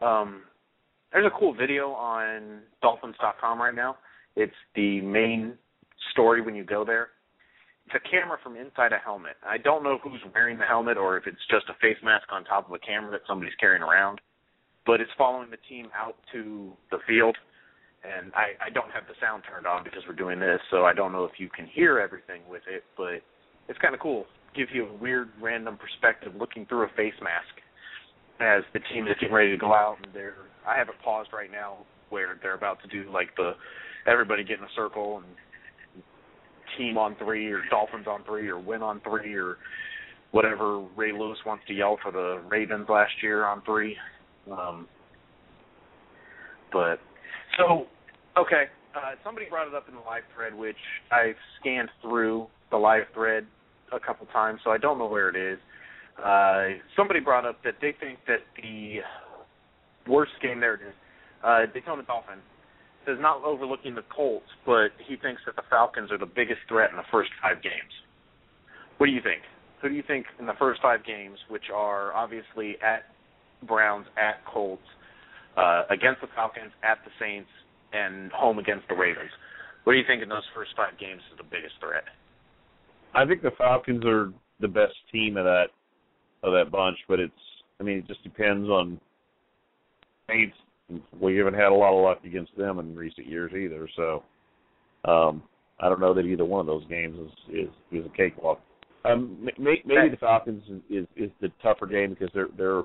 Um, there's a cool video on Dolphins.com right now. It's the main story when you go there. It's a camera from inside a helmet. I don't know who's wearing the helmet or if it's just a face mask on top of a camera that somebody's carrying around. But it's following the team out to the field and I, I don't have the sound turned on because we're doing this, so I don't know if you can hear everything with it, but it's kind of cool. Gives you a weird, random perspective looking through a face mask as the team is getting ready to go out, and they're. I have it paused right now where they're about to do like the everybody get in a circle and team on three or Dolphins on three or win on three or whatever Ray Lewis wants to yell for the Ravens last year on three. Um, but so, okay, uh, somebody brought it up in the live thread, which I've scanned through the live thread a couple times, so I don't know where it is. Uh, somebody brought up that they think that the worst game there it is, uh, Daytona Dolphin says not overlooking the Colts, but he thinks that the Falcons are the biggest threat in the first five games. What do you think? Who do you think in the first five games, which are obviously at Browns, at Colts, uh, against the Falcons, at the Saints, and home against the Ravens. What do you think in those first five games is the biggest threat? I think the Falcons are the best team of that of that bunch, but it's I mean it just depends on Saints. We haven't had a lot of luck against them in recent years either, so um I don't know that either one of those games is is, is a cakewalk. Um, may, maybe the Falcons is, is is the tougher game because they're they're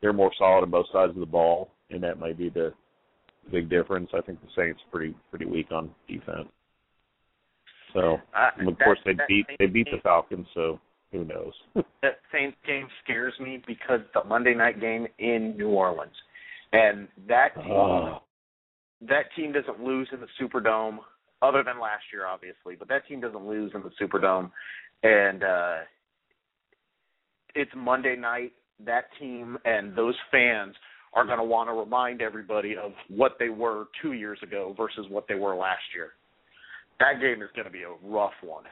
they're more solid on both sides of the ball, and that might be the big difference. I think the Saints are pretty pretty weak on defense. So Uh, and of that- course they beat they beat the Falcons, so who knows? that Saints game scares me because the Monday night game in New Orleans, and that team Oh. that team doesn't lose in the Superdome, other than last year, obviously. But that team doesn't lose in the Superdome, and uh, it's Monday night. That team and those fans are going to want to remind everybody of what they were two years ago versus what they were last year. That game is going to be a rough one.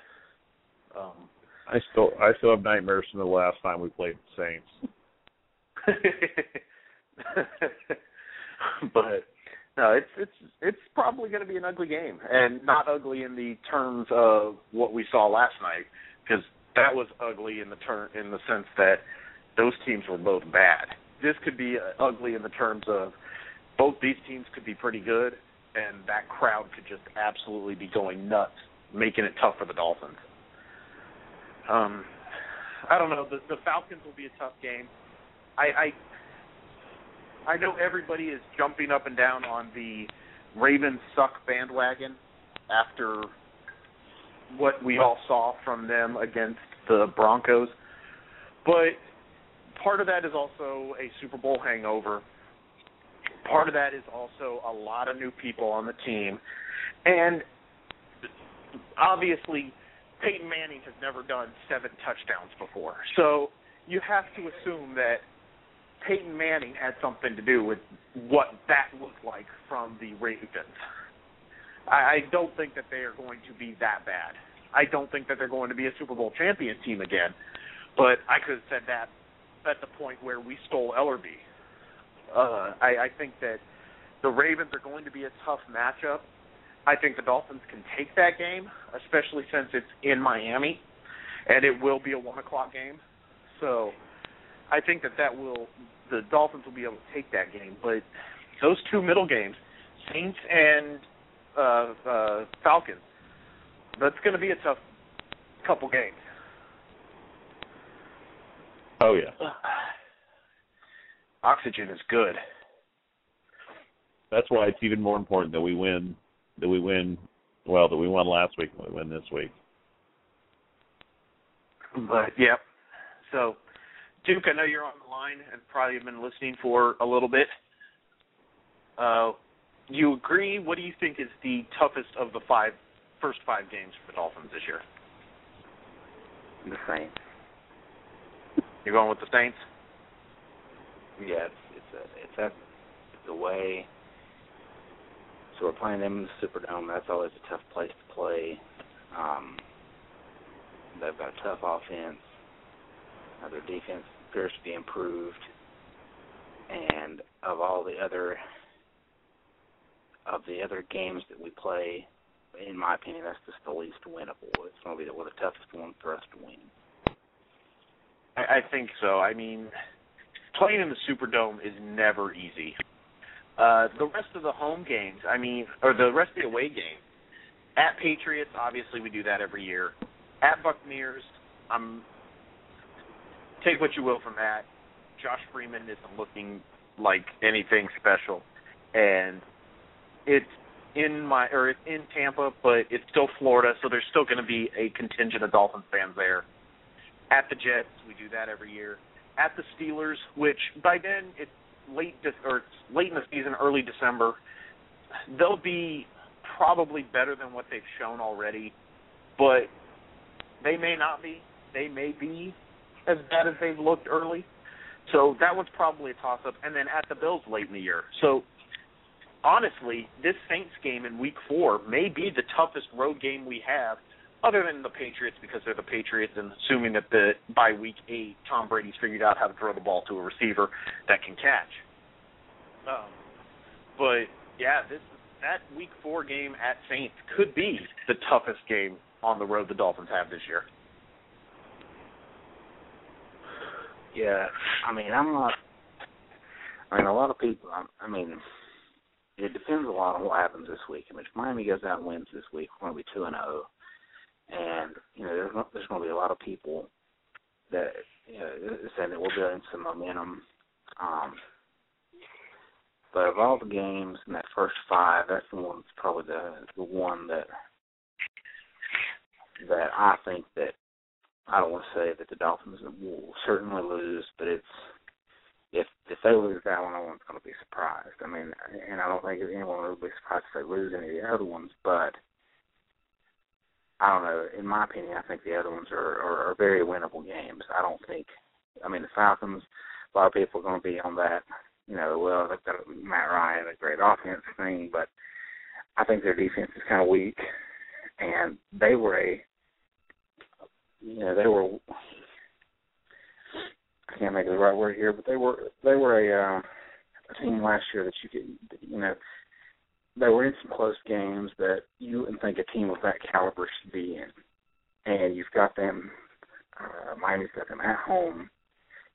Um, I still I still have nightmares from the last time we played the Saints. but no, it's it's it's probably going to be an ugly game, and not ugly in the terms of what we saw last night, because that was ugly in the turn in the sense that those teams were both bad. This could be uh, ugly in the terms of both these teams could be pretty good, and that crowd could just absolutely be going nuts, making it tough for the Dolphins. Um, I don't know. The the Falcons will be a tough game. I, I I know everybody is jumping up and down on the Ravens suck bandwagon after what we all saw from them against the Broncos. But part of that is also a Super Bowl hangover. Part of that is also a lot of new people on the team. And obviously Peyton Manning has never done seven touchdowns before. So you have to assume that Peyton Manning had something to do with what that looked like from the Ravens. I, I don't think that they are going to be that bad. I don't think that they're going to be a Super Bowl champion team again. But I could have said that at the point where we stole Ellerbe. Uh, I, I think that the Ravens are going to be a tough matchup. I think the Dolphins can take that game, especially since it's in Miami, and it will be a one o'clock game. So I think that that will the Dolphins will be able to take that game. But those two middle games, Saints and uh, uh, Falcons, that's going to be a tough couple games. Oh yeah. Oxygen is good. That's why it's even more important that we win that we win well, that we won last week and we win this week. But yeah, So Duke, I know you're on the line and probably have been listening for a little bit. Uh, you agree? What do you think is the toughest of the five first five games for the Dolphins this year? The Saints. You're going with the Saints? Yeah, it's it's a it's a it's away. So we're playing them in the Superdome. That's always a tough place to play. Um, they've got a tough offense. Uh, their defense appears to be improved. And of all the other of the other games that we play, in my opinion, that's just the least winnable. It's going to be the, the toughest one for us to win. I, I think so. I mean, playing in the Superdome is never easy. Uh, the rest of the home games, I mean, or the rest of the away games, at Patriots, obviously we do that every year. At Buccaneers, I'm take what you will from that. Josh Freeman isn't looking like anything special, and it's in my or it's in Tampa, but it's still Florida, so there's still going to be a contingent of Dolphins fans there. At the Jets, we do that every year. At the Steelers, which by then it's late de- or late in the season, early December, they'll be probably better than what they've shown already, but they may not be. They may be as bad as they've looked early. So that was probably a toss up. And then at the Bills late in the year. So honestly, this Saints game in week four may be the toughest road game we have, other than the Patriots because they're the Patriots, and assuming that the by week eight Tom Brady's figured out how to throw the ball to a receiver that can catch. Um, but yeah, this that week four game at Saints could be the toughest game on the road the Dolphins have this year. Yeah, I mean I'm not. I mean a lot of people. I, mean it depends a lot on what happens this week. I mean if Miami goes out and wins this week, we're gonna be two and zero and you know, there's there's going to be a lot of people that you know saying that we're building some momentum. Um, but of all the games in that first five, that's the one that's probably the the one that that I think that I don't want to say that the Dolphins will certainly lose, but it's if if they lose that one, no one's going to be surprised. I mean, and I don't think anyone will be surprised if they lose any of the other ones, but I don't know. In my opinion, I think the other ones are, are, are very winnable games. I don't think. I mean, the Falcons. A lot of people are going to be on that. You know, well, they've got Matt Ryan, a great offense thing, but I think their defense is kind of weak, and they were a. You know, they were. I can't make the right word here, but they were they were a, uh, a team last year that you could you know they were in some close games that you wouldn't think a team of that caliber should be in. And you've got them, uh, Miami's got them at home.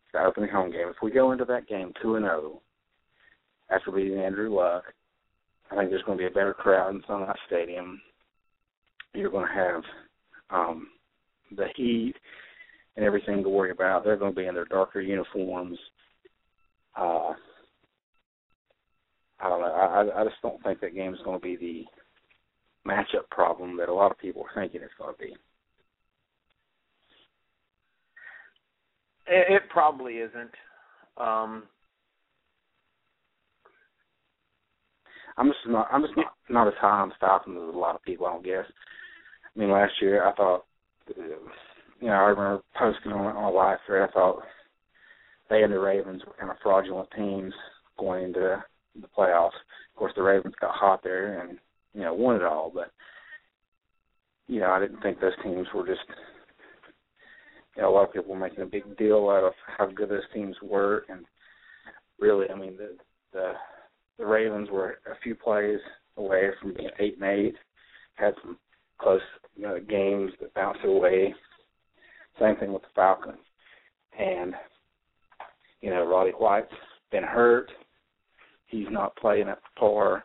It's the opening home game. If we go into that game 2 and 0, after beating Andrew Luck, I think there's going to be a better crowd in Sun Life Stadium. You're going to have um, the heat and everything to worry about. They're going to be in their darker uniforms. Uh, I don't know. I I just don't think that game is going to be the matchup problem that a lot of people are thinking it's going to be. It, it probably isn't. Um, I'm just not. I'm just not not as high on the Falcons as a lot of people. I don't guess. I mean, last year I thought, you know, I remember posting on on a live thread. I thought they and the Ravens were kind of fraudulent teams going into the playoffs. Of course, the Ravens got hot there and you know won it all, but you know I didn't think those teams were just. You know, a lot of people were making a big deal out of how good those teams were, and really, I mean, the the the Ravens were a few plays away from being eight and eight. Had some close you know, games that bounced away. Same thing with the Falcons, and you know, Roddy White's been hurt he's not playing at par,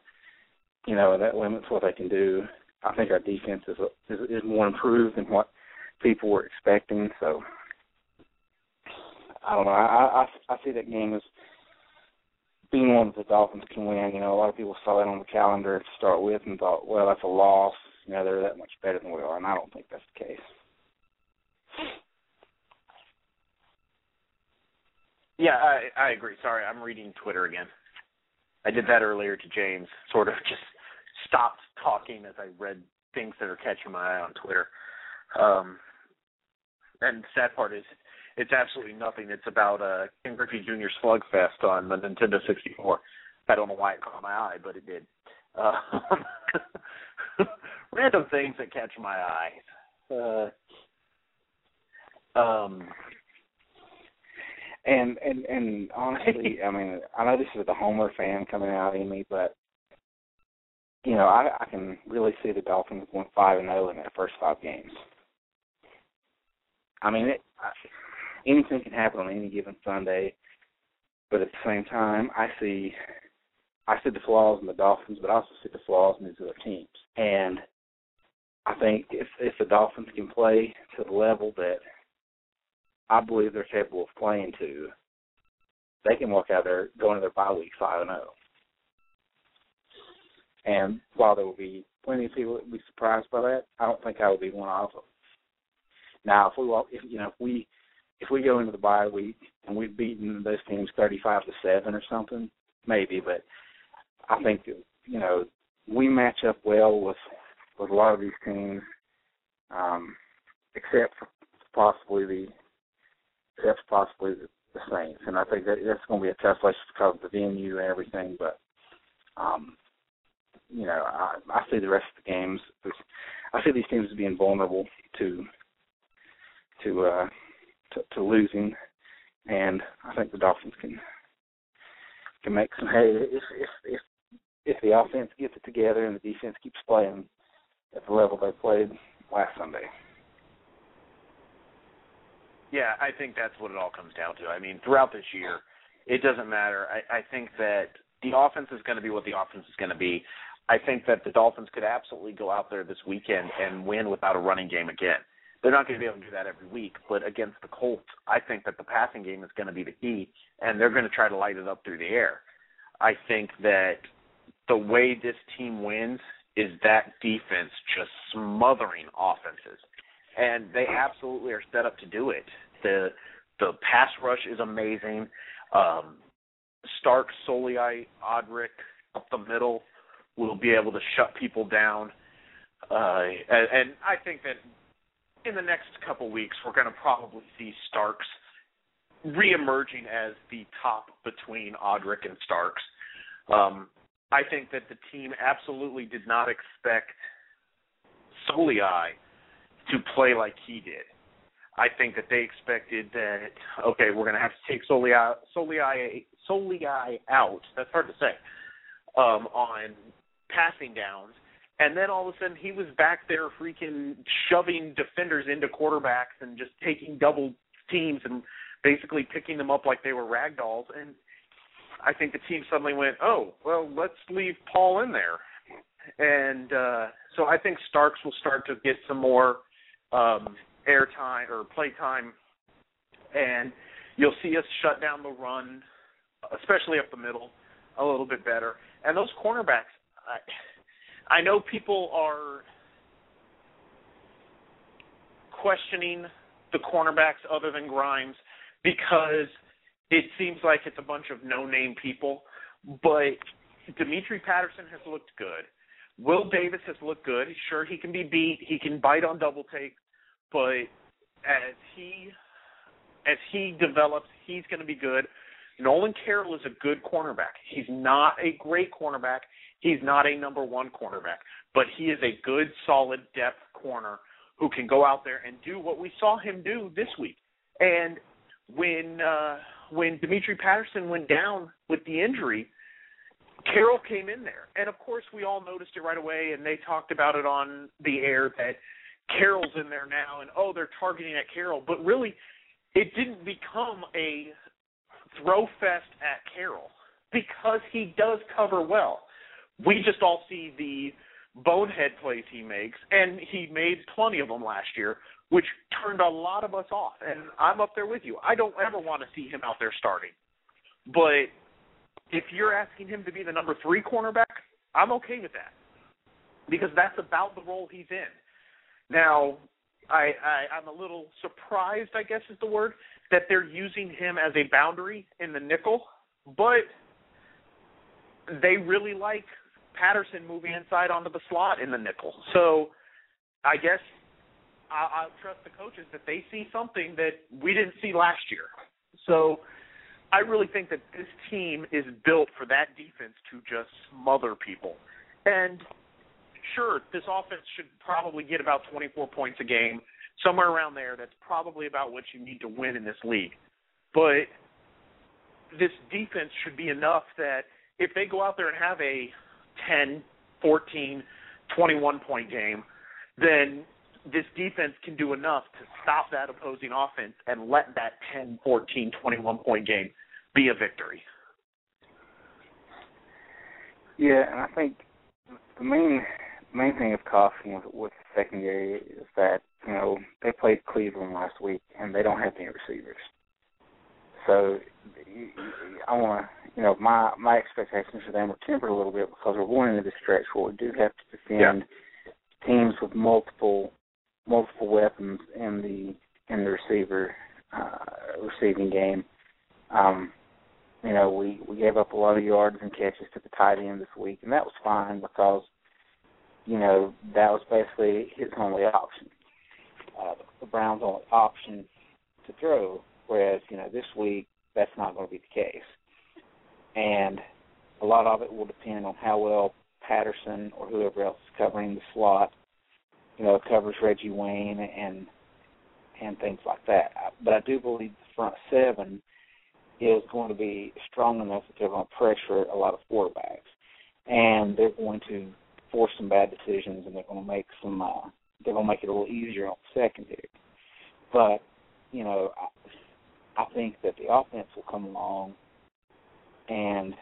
you know, and that limits what they can do. I think our defense is is, is more improved than what people were expecting. So I don't know. I I, I see that game as being one that the Dolphins can win. You know, a lot of people saw that on the calendar to start with and thought, well, that's a loss. You know, they're that much better than we are, and I don't think that's the case. Yeah, I I agree. Sorry, I'm reading Twitter again. I did that earlier to James, sort of just stopped talking as I read things that are catching my eye on Twitter. Um, and the sad part is, it's absolutely nothing. It's about uh, Ken Griffey Jr. Slugfest on the Nintendo 64. I don't know why it caught my eye, but it did. Uh, random things that catch my eye. Uh, um, and and and honestly, I mean, I know this is the Homer fan coming out in me, but you know, I I can really see the Dolphins going five and zero in their first five games. I mean, it, I, anything can happen on any given Sunday, but at the same time, I see I see the flaws in the Dolphins, but I also see the flaws in these other teams. And I think if if the Dolphins can play to the level that I believe they're capable of playing to, they can walk out there going to their bye week five and zero. And while there will be plenty of people that will be surprised by that, I don't think I will be one of them. Now, if we walk, if you know, if we if we go into the bye week and we've beaten those teams thirty-five to seven or something, maybe. But I think you know we match up well with with a lot of these teams, um, except for possibly the that's possibly the Saints, and I think that that's going to be a tough place because of the venue and everything. But um, you know, I, I see the rest of the games. I see these teams as being vulnerable to to uh, to, to losing, and I think the Dolphins can can make some hay if if if if the offense gets it together and the defense keeps playing at the level they played last Sunday. Yeah, I think that's what it all comes down to. I mean, throughout this year, it doesn't matter. I, I think that the offense is going to be what the offense is going to be. I think that the Dolphins could absolutely go out there this weekend and win without a running game again. They're not going to be able to do that every week, but against the Colts, I think that the passing game is going to be the key, and they're going to try to light it up through the air. I think that the way this team wins is that defense just smothering offenses, and they absolutely are set up to do it. The The pass rush is amazing. Um, Stark, Soliai, Odrick up the middle will be able to shut people down. Uh, and, and I think that in the next couple weeks, we're going to probably see Starks reemerging as the top between Odrick and Starks. Um, I think that the team absolutely did not expect Soliai to play like he did. I think that they expected that okay, we're going to have to take Soliai Soliai Soliai out. That's hard to say. Um, on passing downs, and then all of a sudden he was back there freaking shoving defenders into quarterbacks and just taking double teams and basically picking them up like they were rag dolls. And I think the team suddenly went, oh, well, let's leave Paul in there. And uh, so I think Starks will start to get some more um, air time or play time, and you'll see us shut down the run, especially up the middle, a little bit better. And those cornerbacks, I, I know people are questioning the cornerbacks other than Grimes because it seems like it's a bunch of no-name people. But Dimitri Patterson has looked good. Will Davis has looked good. Sure, he can be beat. He can bite on double take, but as he as he develops, he's going to be good. Nolan Carroll is a good cornerback. He's not a great cornerback. He's not a number one cornerback, but he is a good, solid depth corner who can go out there and do what we saw him do this week. And when uh, when Dimitri Patterson went down with the injury, Carroll came in there, and of course we all noticed it right away, and they talked about it on the air that Carroll's in there now, and oh, they're targeting at Carroll, but really, it didn't become a throw fest at Carroll because he does cover well. We just all see the bonehead plays he makes, and he made plenty of them last year, which turned a lot of us off. And I'm up there with you. I don't ever want to see him out there starting. But if you're asking him to be the number three cornerback, I'm okay with that because that's about the role he's in. Now, I, I I'm a little surprised, I guess is the word, that they're using him as a boundary in the nickel, but they really like Patterson moving inside onto the slot in the nickel. So I guess I, I'll trust the coaches that they see something that we didn't see last year. So I really think that this team is built for that defense to just smother people. And sure, this offense should probably get about 24 points a game, somewhere around there. That's probably about what you need to win in this league. But this defense should be enough that if they go out there and have a 10, 14, 21 point game, then this defense can do enough to stop that opposing offense and let that 10, 14, 21 point game be a victory. Yeah, and I think the main main thing of caution with, with secondary is that you know they played Cleveland last week and they don't have any receivers. So I want to, you know, my my expectations for them are tempered a little bit because we're going into the stretch where we do have to defend yeah. teams with multiple multiple weapons in the in the receiver uh, receiving game. Um, you know, we we gave up a lot of yards and catches to the tight end this week, and that was fine because you know that was basically his only option. Uh, the Browns' only option to throw, whereas you know this week that's not going to be the case, and a lot of it will depend on how well Patterson or whoever else is covering the slot you know, covers Reggie Wayne and and things like that. But I do believe the front seven is going to be strong enough that they're going to pressure a lot of quarterbacks, and they're going to force some bad decisions, and they're going to make some. Uh, they're going to make it a little easier on the secondary. But you know, I, I think that the offense will come along, and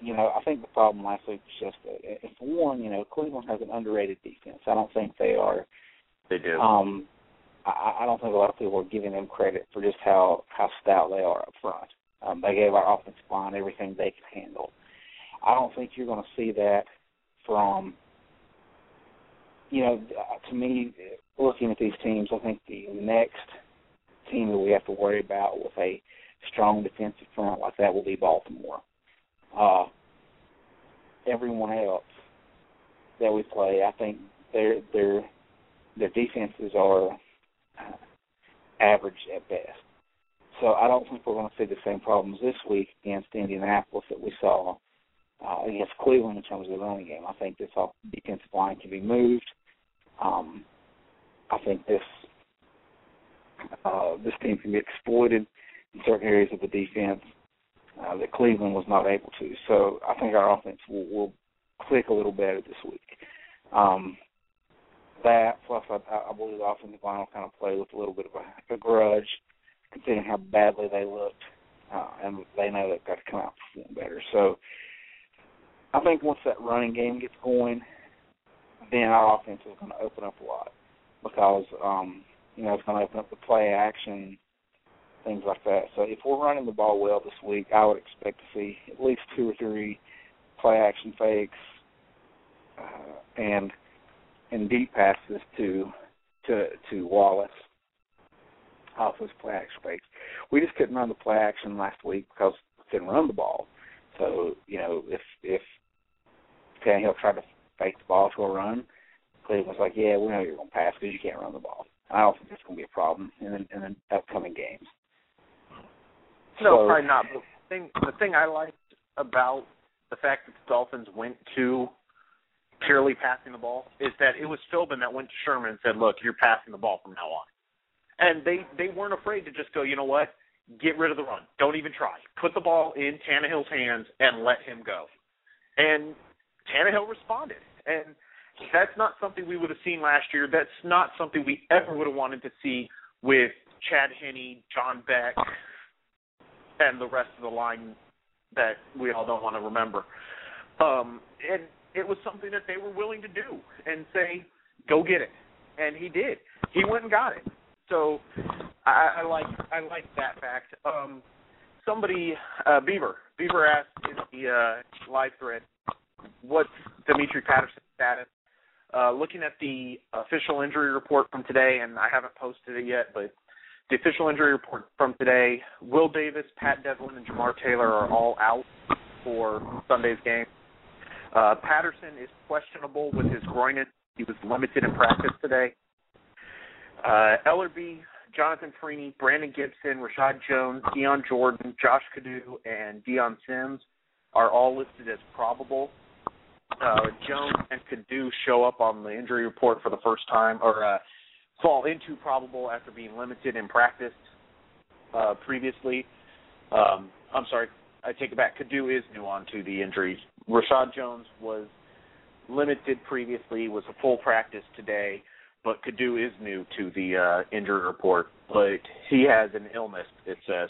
you know, I think the problem last week was just that, if one, you know, Cleveland has an underrated defense. I don't think they are. They do. Um, I, I don't think a lot of people are giving them credit for just how how stout they are up front. Um, they gave our offensive line everything they could handle. I don't think you're going to see that from. You know, to me, looking at these teams, I think the next team that we have to worry about with a strong defensive front like that will be Baltimore. Uh, everyone else that we play, I think their their their defenses are average at best. So I don't think we're going to see the same problems this week against Indianapolis that we saw uh, against Cleveland in terms of the running game. I think this defensive line can be moved. Um, I think this uh, this team can be exploited in certain areas of the defense uh, that Cleveland was not able to. So I think our offense will, will click a little better this week. Um, that plus I, I believe the offensive line will kind of play with a little bit of a, a grudge, considering how badly they looked, uh, and they know they've got to come out perform better. So I think once that running game gets going, then our offense is going to open up a lot because um, you know it's going to open up the play action, things like that. So if we're running the ball well this week, I would expect to see at least two or three play action fakes uh, and and deep passes to to to Wallace off those play action fakes. We just couldn't run the play action last week because we couldn't run the ball. So you know if if Tannehill tried to fake the ball to a run, Cleveland's like, yeah, we know you're going to pass because you can't run the ball. I don't think that's going to be a problem in the, in the upcoming games. No, so, probably not. But the thing, the thing I liked about the fact that the Dolphins went to purely passing the ball is that it was Philbin that went to Sherman and said, "Look, you're passing the ball from now on," and they they weren't afraid to just go, you know what, get rid of the run, don't even try, put the ball in Tannehill's hands and let him go, and Tannehill responded, and that's not something we would have seen last year. That's not something we ever would have wanted to see with Chad Henne, John Beck, and the rest of the line that we all don't want to remember. Um, and it was something that they were willing to do and say, "Go get it," and he did. He went and got it. So I, I like I like that fact. Um, somebody, uh, Beaver, Beaver asked in the uh, live thread, "What's Dimitri Patterson's status?" Uh, looking at the official injury report from today, and I haven't posted it yet, but the official injury report from today: Will Davis, Pat Devlin, and Jamar Taylor are all out for Sunday's game. Uh, Patterson is questionable with his groin. He was limited in practice today. Uh, Ellerbe, Jonathan Freeny, Brandon Gibson, Reshad Jones, Dion Jordan, Josh Kaddu, and Dion Sims are all listed as probable. Uh, Jones and Kaddu show up on the injury report for the first time, or uh, fall into probable after being limited in practice uh, previously. Um, I'm sorry, I take it back. Kaddu is new on to the injuries. Reshad Jones was limited previously, was a full practice today, but Kaddu is new to the uh, injury report. But he has an illness, it says.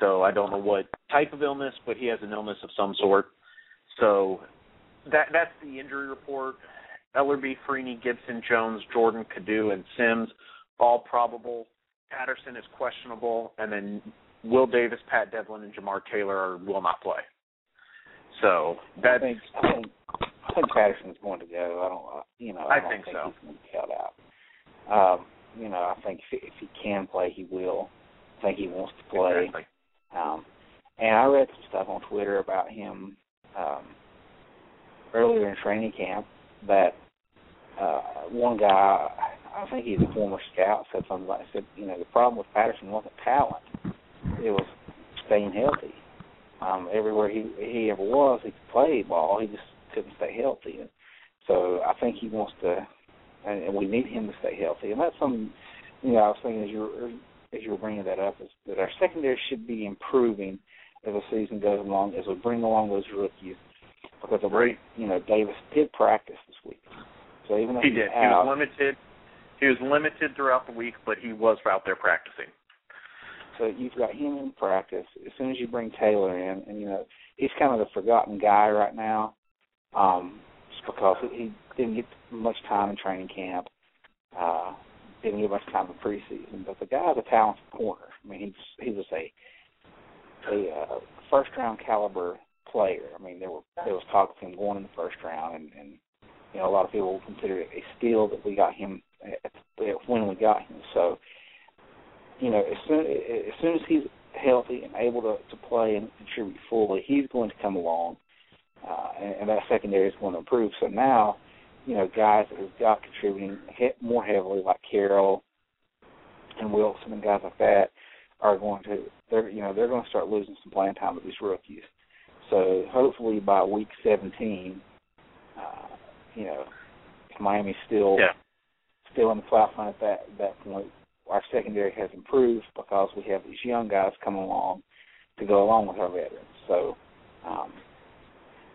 So I don't know what type of illness, but he has an illness of some sort. So that that's the injury report. Ellerbe, Freeny, Gibson, Jones, Jordan, Kaddu, and Sims all probable. Patterson is questionable, and then Will Davis, Pat Devlin, and Jamar Taylor are, will not play. So that I think I think, I think Patterson's going to go. I don't, you know, I, I don't think think so. he's going to be held out. Um, you know, I think if, if he can play, he will. I think he wants to play. Exactly. Um, and I read some stuff on Twitter about him um, earlier in training camp that uh, one guy, I think he's a former scout, said something like said, you know, the problem with Patterson wasn't talent; it was staying healthy. Um, everywhere he he ever was, he could play ball. He just couldn't stay healthy. And so I think he wants to, and, and we need him to stay healthy. And that's something, you know, I was thinking as you were as you were bringing that up, is that our secondary should be improving as the season goes along, as we bring along those rookies. Because of Right. you know Davis did practice this week, so even though He he's did. He out, was limited. He was limited throughout the week, but he was out there practicing. So you've got him in practice. As soon as you bring Taylor in, and you know he's kind of the forgotten guy right now, um, just because he didn't get much time in training camp, uh, didn't get much time in preseason. But the guy's a talented corner. I mean, he's he was a a uh, first round caliber player. I mean, there were there was talk of him going in the first round, and, and you know a lot of people consider it a steal that we got him at, at when we got him. So, you know, as soon as soon as he's healthy and able to to play and contribute fully, he's going to come along, uh, and, and that secondary is going to improve. So now, you know, guys that have got contributing he- more heavily like Carroll and Wilson and guys like that are going to they're you know they're going to start losing some playing time with these rookies. So hopefully by week 17, uh, you know, if Miami's still yeah. still in the playoff hunt at that that point, our secondary has improved because we have these young guys coming along to go along with our veterans. So um,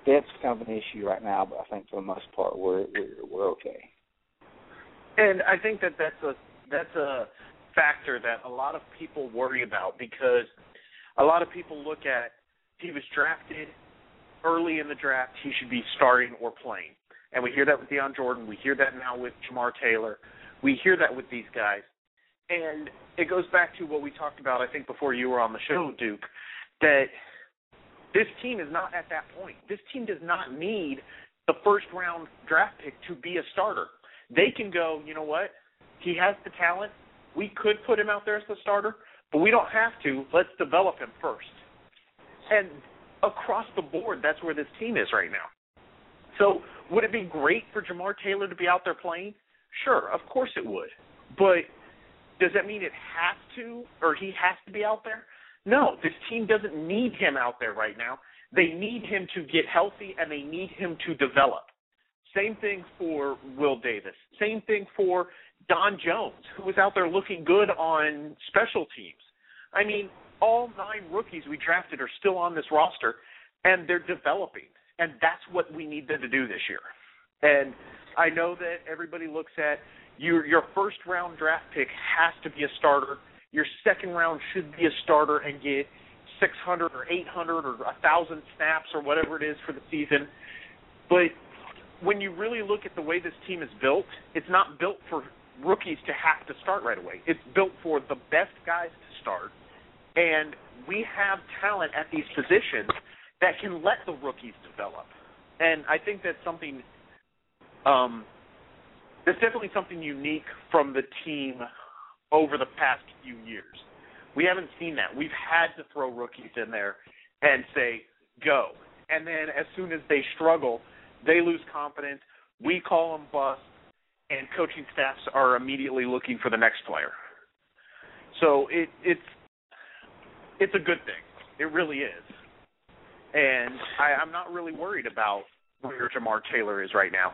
that's kind of an issue right now, but I think for the most part we're we're, we're okay. And I think that that's a that's a factor that a lot of people worry about because a lot of people look at he was drafted early in the draft, he should be starting or playing. And we hear that with Dion Jordan. We hear that now with Jamar Taylor. We hear that with these guys. And it goes back to what we talked about, I think, before you were on the show, Duke, that this team is not at that point. This team does not need the first round draft pick to be a starter. They can go, you know what? He has the talent. We could put him out there as the starter, but we don't have to. Let's develop him first. And across the board, that's where this team is right now. So would it be great for Jamar Taylor to be out there playing? Sure, of course it would. But does that mean it has to or he has to be out there? No, this team doesn't need him out there right now. They need him to get healthy and they need him to develop. Same thing for Will Davis. Same thing for Don Jones, who was out there looking good on special teams. I mean, all nine rookies we drafted are still on this roster, and they're developing. And that's what we need them to do this year. And I know that everybody looks at your your first round draft pick has to be a starter. Your second round should be a starter and get 600 or 800 or 1,000 snaps or whatever it is for the season. But when you really look at the way this team is built, it's not built for rookies to have to start right away. It's built for the best guys to start and we have talent at these positions that can let the rookies develop. And I think that's something um that's definitely something unique from the team over the past few years. We haven't seen that. We've had to throw rookies in there and say, go. And then as soon as they struggle, they lose confidence. We call them bust, and coaching staffs are immediately looking for the next player. So it, it's it's a good thing. It really is. And I, I'm not really worried about where Jamar Taylor is right now.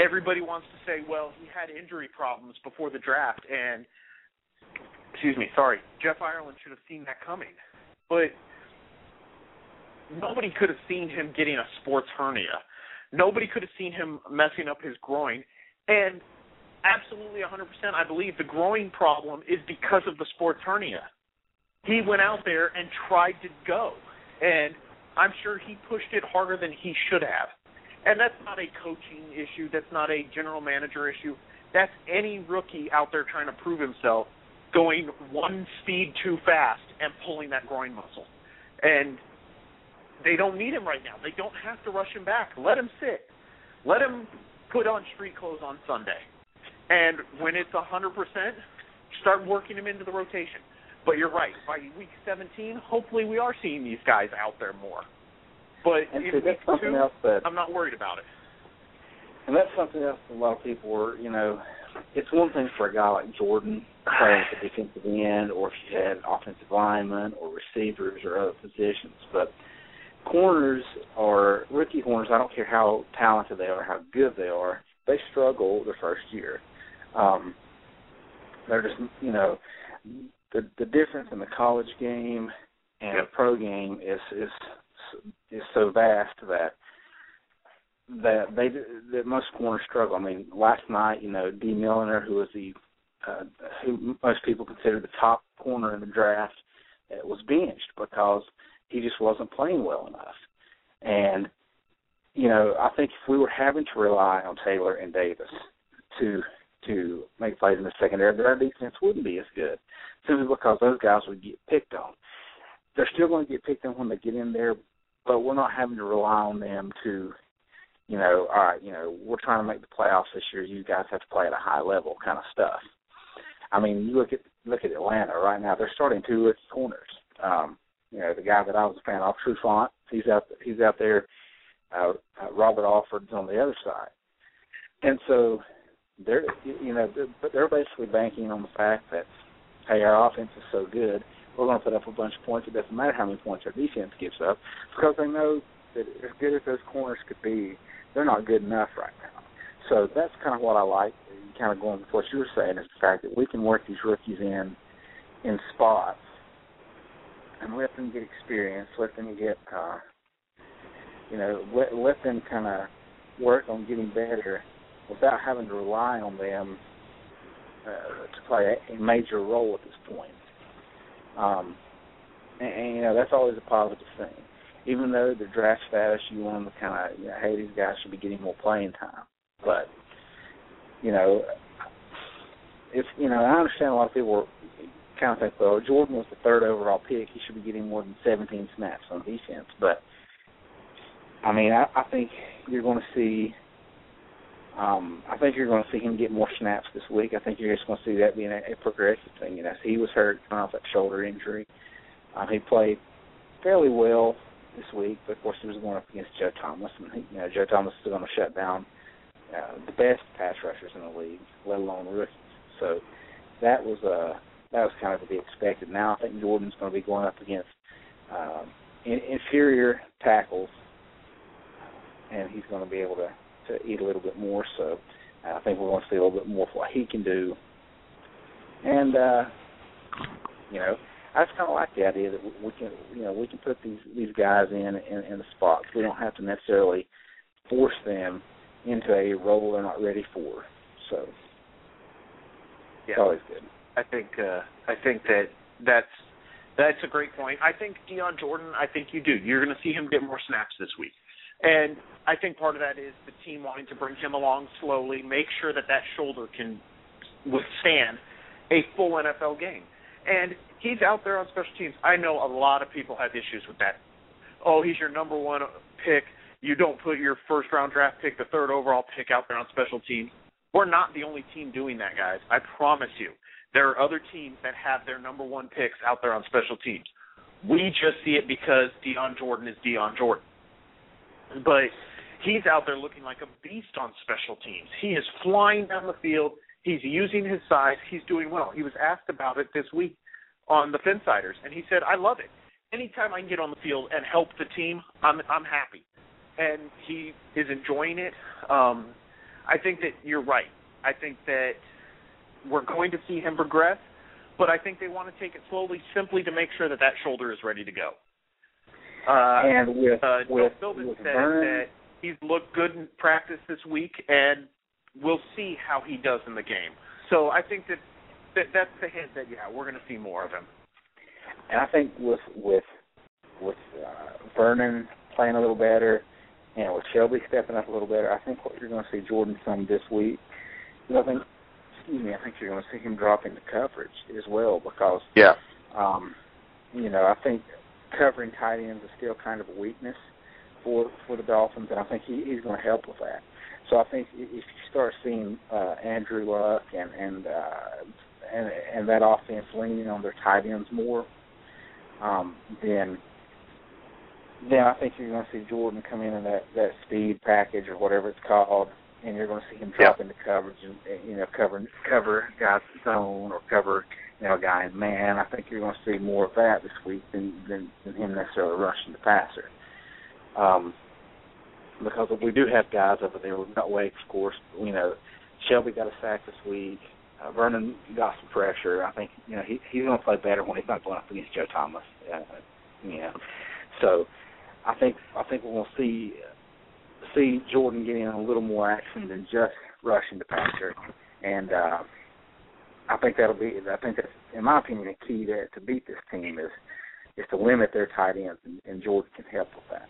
Everybody wants to say, well, he had injury problems before the draft, and excuse me, sorry, Jeff Ireland should have seen that coming. But nobody could have seen him getting a sports hernia. Nobody could have seen him messing up his groin. And absolutely 100%, I believe the groin problem is because of the sports hernia he went out there and tried to go. And I'm sure he pushed it harder than he should have. And that's not a coaching issue. That's not a general manager issue. That's any rookie out there trying to prove himself going one speed too fast and pulling that groin muscle. And they don't need him right now. They don't have to rush him back. Let him sit. Let him put on street clothes on Sunday. And when it's a 100%, start working him into the rotation. But you're right. By week 17, hopefully we are seeing these guys out there more. But and in see, week two, that, I'm not worried about it. And that's something else a lot of people were, you know, it's one thing for a guy like Jordan playing at the defensive end, or if you had offensive linemen or receivers or other positions, but corners or rookie corners, I don't care how talented they are, how good they are, they struggle their first year. Um, they're just, you know, the the difference in the college game and yep. the pro game is is is so vast that that they that most corners struggle. I mean, last night, you know, Dee Milliner, who was the uh, who most people consider the top corner in the draft, uh, was benched because he just wasn't playing well enough. And you know, I think if we were having to rely on Taylor and Davis to to make plays in the secondary, that our defense wouldn't be as good, simply because those guys would get picked on. They're still going to get picked on when they get in there, but we're not having to rely on them to, you know, all right, you know, we're trying to make the playoffs this year. You guys have to play at a high level, kind of stuff. I mean, you look at look at Atlanta right now. They're starting two rookie corners. Um, you know, the guy that I was a fan of, Trufant, he's out he's out there. Uh, Robert Alford's on the other side, and so they're you know they're, they're basically banking on the fact that hey, our offense is so good, we're going to put up a bunch of points. It doesn't matter how many points our defense gives up because they know that as good as those corners could be, they're not good enough right now. So that's kind of what I like. Kind of going with what you were saying is the fact that we can work these rookies in in spots and let them get experience, let them get uh, you know let let them kind of work on getting better without having to rely on them uh, to play a, major role at this point. Um, and, and you know that's always a positive thing. Even though the draft status, you want to kind of you know, hey, these guys should be getting more playing time. But you know, if you know, I understand a lot of people kind of think, well, Jordan was the third overall pick; he should be getting more than 17 snaps on defense. But I mean, I, I think you're going to see um, I think you're going to see him get more snaps this week. I think you're just going to see that being a, a progressive thing. You know, he was hurt coming off that shoulder injury. Um, he played fairly well this week, but of course he was going up against Joe Thomas, and he, you know Joe Thomas is going to shut down uh, the best pass rushers in the league, let alone rookies. So that was uh that was kind of to be expected. Now I think Jordan's going to be going up against um, in, inferior tackles, and he's going to be able to to eat a little bit more. So I think we're going to see a little bit more of what he can do. And uh, you know, I just kind of like the idea that we can, you know, we can put these these guys in in, in the spots. We don't have to necessarily force them into a role they're not ready for. So yeah. it's always good. I think uh, I think that that's that's a great point. I think Dion Jordan. I think you do. You're going to see him get more snaps this week. And I think part of that is the team wanting to bring him along slowly, make sure that that shoulder can withstand a full NFL game. And he's out there on special teams. I know a lot of people have issues with that. Oh, he's your number one pick. You don't put your first round draft pick, the third overall pick, out there on special teams. We're not the only team doing that, guys. I promise you. There are other teams that have their number one picks out there on special teams. We just see it because Dion Jordan is Dion Jordan but he's out there looking like a beast on special teams. He is flying down the field. He's using his size. He's doing well. He was asked about it this week on the Finsiders, and he said, "I love it. Anytime I can get on the field and help the team, I'm I'm happy." And he is enjoying it. Um, I think that you're right. I think that we're going to see him progress, but I think they want to take it slowly, simply to make sure that that shoulder is ready to go. Uh, and with uh, with, Philbin with said Vern, that he's looked good in practice this week, and we'll see how he does in the game. So I think that, that that's the hint that yeah, we're going to see more of him. and I think with with with uh, Vernon playing a little better, and with Shelby stepping up a little better, I think what you're going to see Jordan some this week. I think, excuse me, I think you're going to see him drop into coverage as well because Yeah. um, you know, I think covering tight ends is still kind of a weakness for for the Dolphins, and I think he, he's going to help with that. So I think if you start seeing uh, Andrew Luck and and uh, and and that offense leaning on their tight ends more, um, then then I think you're going to see Jordan come in in that that speed package or whatever it's called, and you're going to see him drop into coverage and and, you know cover cover guys zone or cover you know guy man. I think you're going to see more of that this week than than, than him necessarily rushing the passer. Um, because we do have guys over there. We've got Wakes, of course. You know, Shelby got a sack this week. Uh, Vernon got some pressure. I think you know he he's going to play better when he's not going up against Joe Thomas. Uh, you know, so I think I think we're going to see see Jordan getting a little more action than just rushing the passer, and uh, I think that'll be. I think that's, in my opinion, the key to to beat this team is is to limit their tight ends, and, and Jordan can help with that.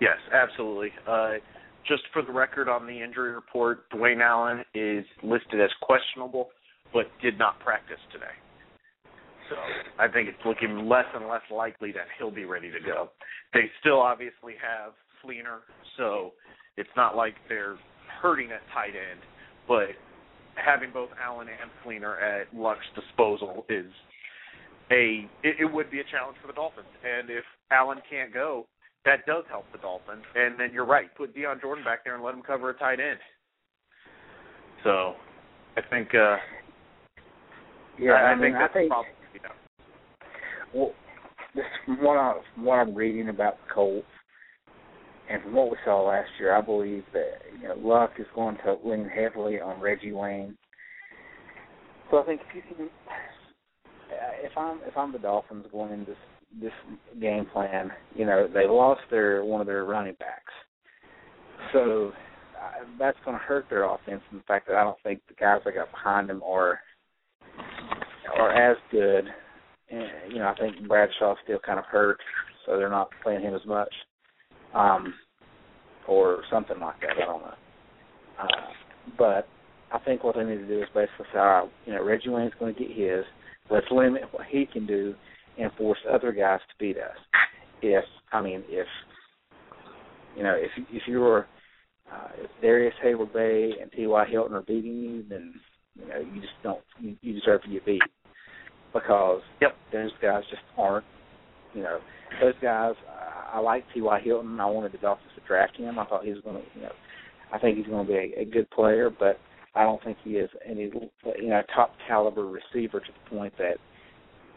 Yes, absolutely. Uh, just for the record on the injury report, Dwayne Allen is listed as questionable, but did not practice today. So I think it's looking less and less likely that he'll be ready to go. They still obviously have Fleener, so it's not like they're hurting at tight end, but having both Allen and Fleener at Luck's disposal is a it, it would be a challenge for the Dolphins. And if Allen can't go, that does help the Dolphins. And then you're right, put Dion Jordan back there and let him cover a tight end. So I think uh yeah, I, I, I mean, think that's I think, probably you know. Well, this from what I from what I'm reading about the Colts and from what we saw last year, I believe that you know Luck is going to lean heavily on Reggie Wayne. So I think if you can, if I'm if I'm the Dolphins going into this this game plan, you know they lost their one of their running backs, so uh, that's going to hurt their offense. In the fact that I don't think the guys that got behind them are are as good. And, you know, I think Bradshaw's still kind of hurt, so they're not playing him as much, um, or something like that. I don't know. Uh, but I think what they need to do is basically say, all right, you know, Reggie Wayne's going to get his. Let's limit what he can do and force other guys to beat us. If I mean, if you know, if if you're uh, if Darrius Heyward-Bey and T.Y. Hilton are beating you, then you know you just don't you, you deserve to get beat because yep. those guys just aren't. You know, those guys. I, I like T.Y. Hilton. I wanted the Dolphins to draft him. I thought he was going to. You know, I think he's going to be a, a good player, but I don't think he is any you know top caliber receiver to the point that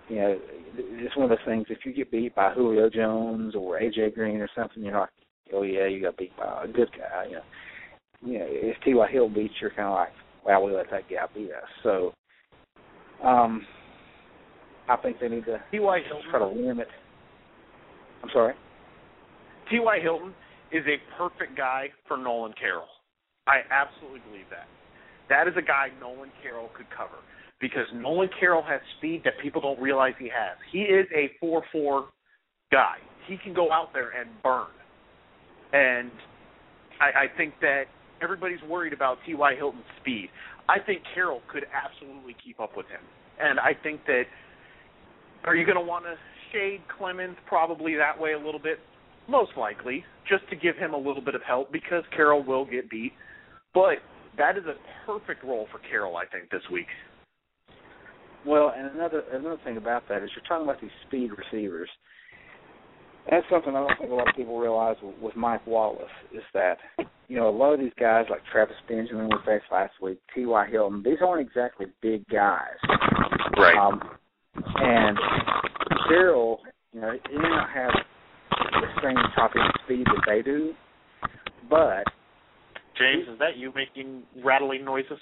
you know it's one of those things. If you get beat by Julio Jones or AJ Green or something, you're not. Oh yeah, you got beat by a good guy. You know, you know if T.Y. Hill beats, you're kind of like, well, we let that guy beat us. So, um, I think they need to T.Y. Hilton try to limit. I'm sorry. T.Y. Hilton is a perfect guy for Nolan Carroll. I absolutely believe that. That is a guy Nolan Carroll could cover because Nolan Carroll has speed that people don't realize he has. He is a 4-4 guy. He can go out there and burn. And I, I think that everybody's worried about T.Y. Hilton's speed. I think Carroll could absolutely keep up with him. And I think that are you going to want to shade Clemons probably that way a little bit? Most likely, just to give him a little bit of help because Carroll will get beat. But that is a perfect role for Carroll, I think, this week. Well, and another another thing about that is you're talking about these speed receivers. That's something I don't think a lot of people realize with, with Mike Wallace is that you know a lot of these guys like Travis Benjamin we faced last week, T.Y. Hilton, these aren't exactly big guys. Right. Um, and Carroll, you know, he may not have the same top speed that they do, but James, is that you making rattling noises?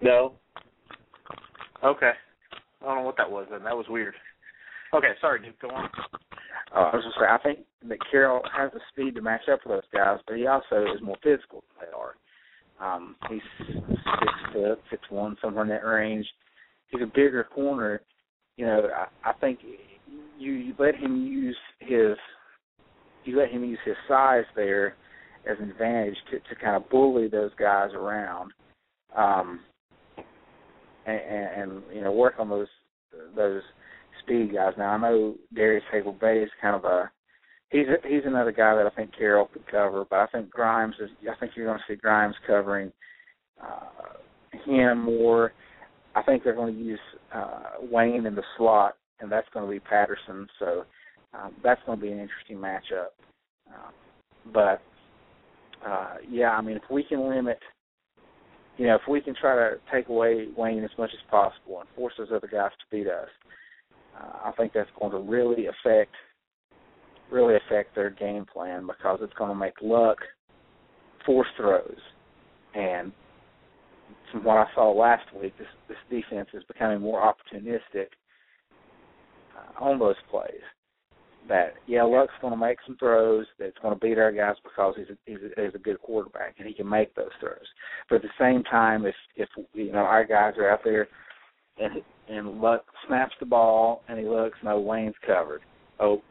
No. Okay. I don't know what that was then. That was weird. Okay, sorry, dude. Go on. Uh, I was just saying, I think that Carroll has the speed to match up with those guys, but he also is more physical than they are. Um, he's six foot, six one, somewhere in that range. He's a bigger corner. You know, I, I think you, you let him use his you let him use his size there as an advantage to, to kind of bully those guys around, um, and, and, and you know work on those those speed guys. Now I know Darrius Heyward-Bey is kind of a he's a, he's another guy that I think Carroll could cover, but I think Grimes is. I think you're going to see Grimes covering uh, him more. I think they're going to use uh, Wayne in the slot, and that's going to be Patterson. So um, that's going to be an interesting matchup. Uh, but uh, yeah, I mean, if we can limit, you know, if we can try to take away Wayne as much as possible and force those other guys to beat us, uh, I think that's going to really affect really affect their game plan because it's going to make Luck force throws. And from what I saw last week, this this defense is becoming more opportunistic uh, on those plays. that yeah, Luck's going to make some throws that's going to beat our guys because he's a, he's a, he's a good quarterback and he can make those throws. But at the same time, if if you know our guys are out there and and Luck snaps the ball and he looks, no Wayne's covered. Oh,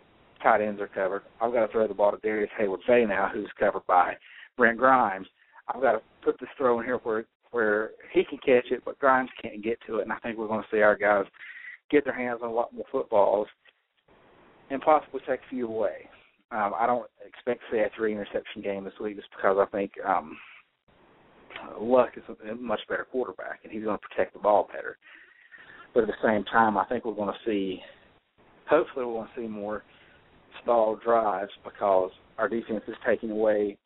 tight ends are covered. I've got to throw the ball to Darrius Heyward-Bey now, who's covered by Brent Grimes. I've got to put this throw in here where where he can catch it, but Grimes can't get to it. And I think we're going to see our guys get their hands on a lot more footballs and possibly take a few away. Um, I don't expect to see a three interception game this week just because I think um, Luck is a much better quarterback and he's going to protect the ball better. But at the same time, I think we're going to see, hopefully, we're going to see more stalled drives because our defense is taking away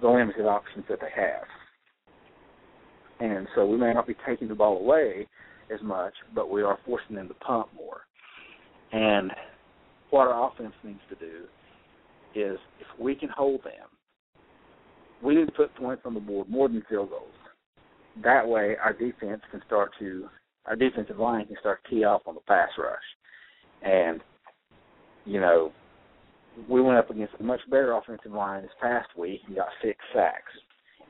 the limited options that they have. And so we may not be taking the ball away as much, but we are forcing them to punt more. And what our offense needs to do is if we can hold them, we need to put points on the board more than field goals. That way our defense can start to our defensive line can start to key off on the pass rush. And, you know, we went up against a much better offensive line this past week and got six sacks.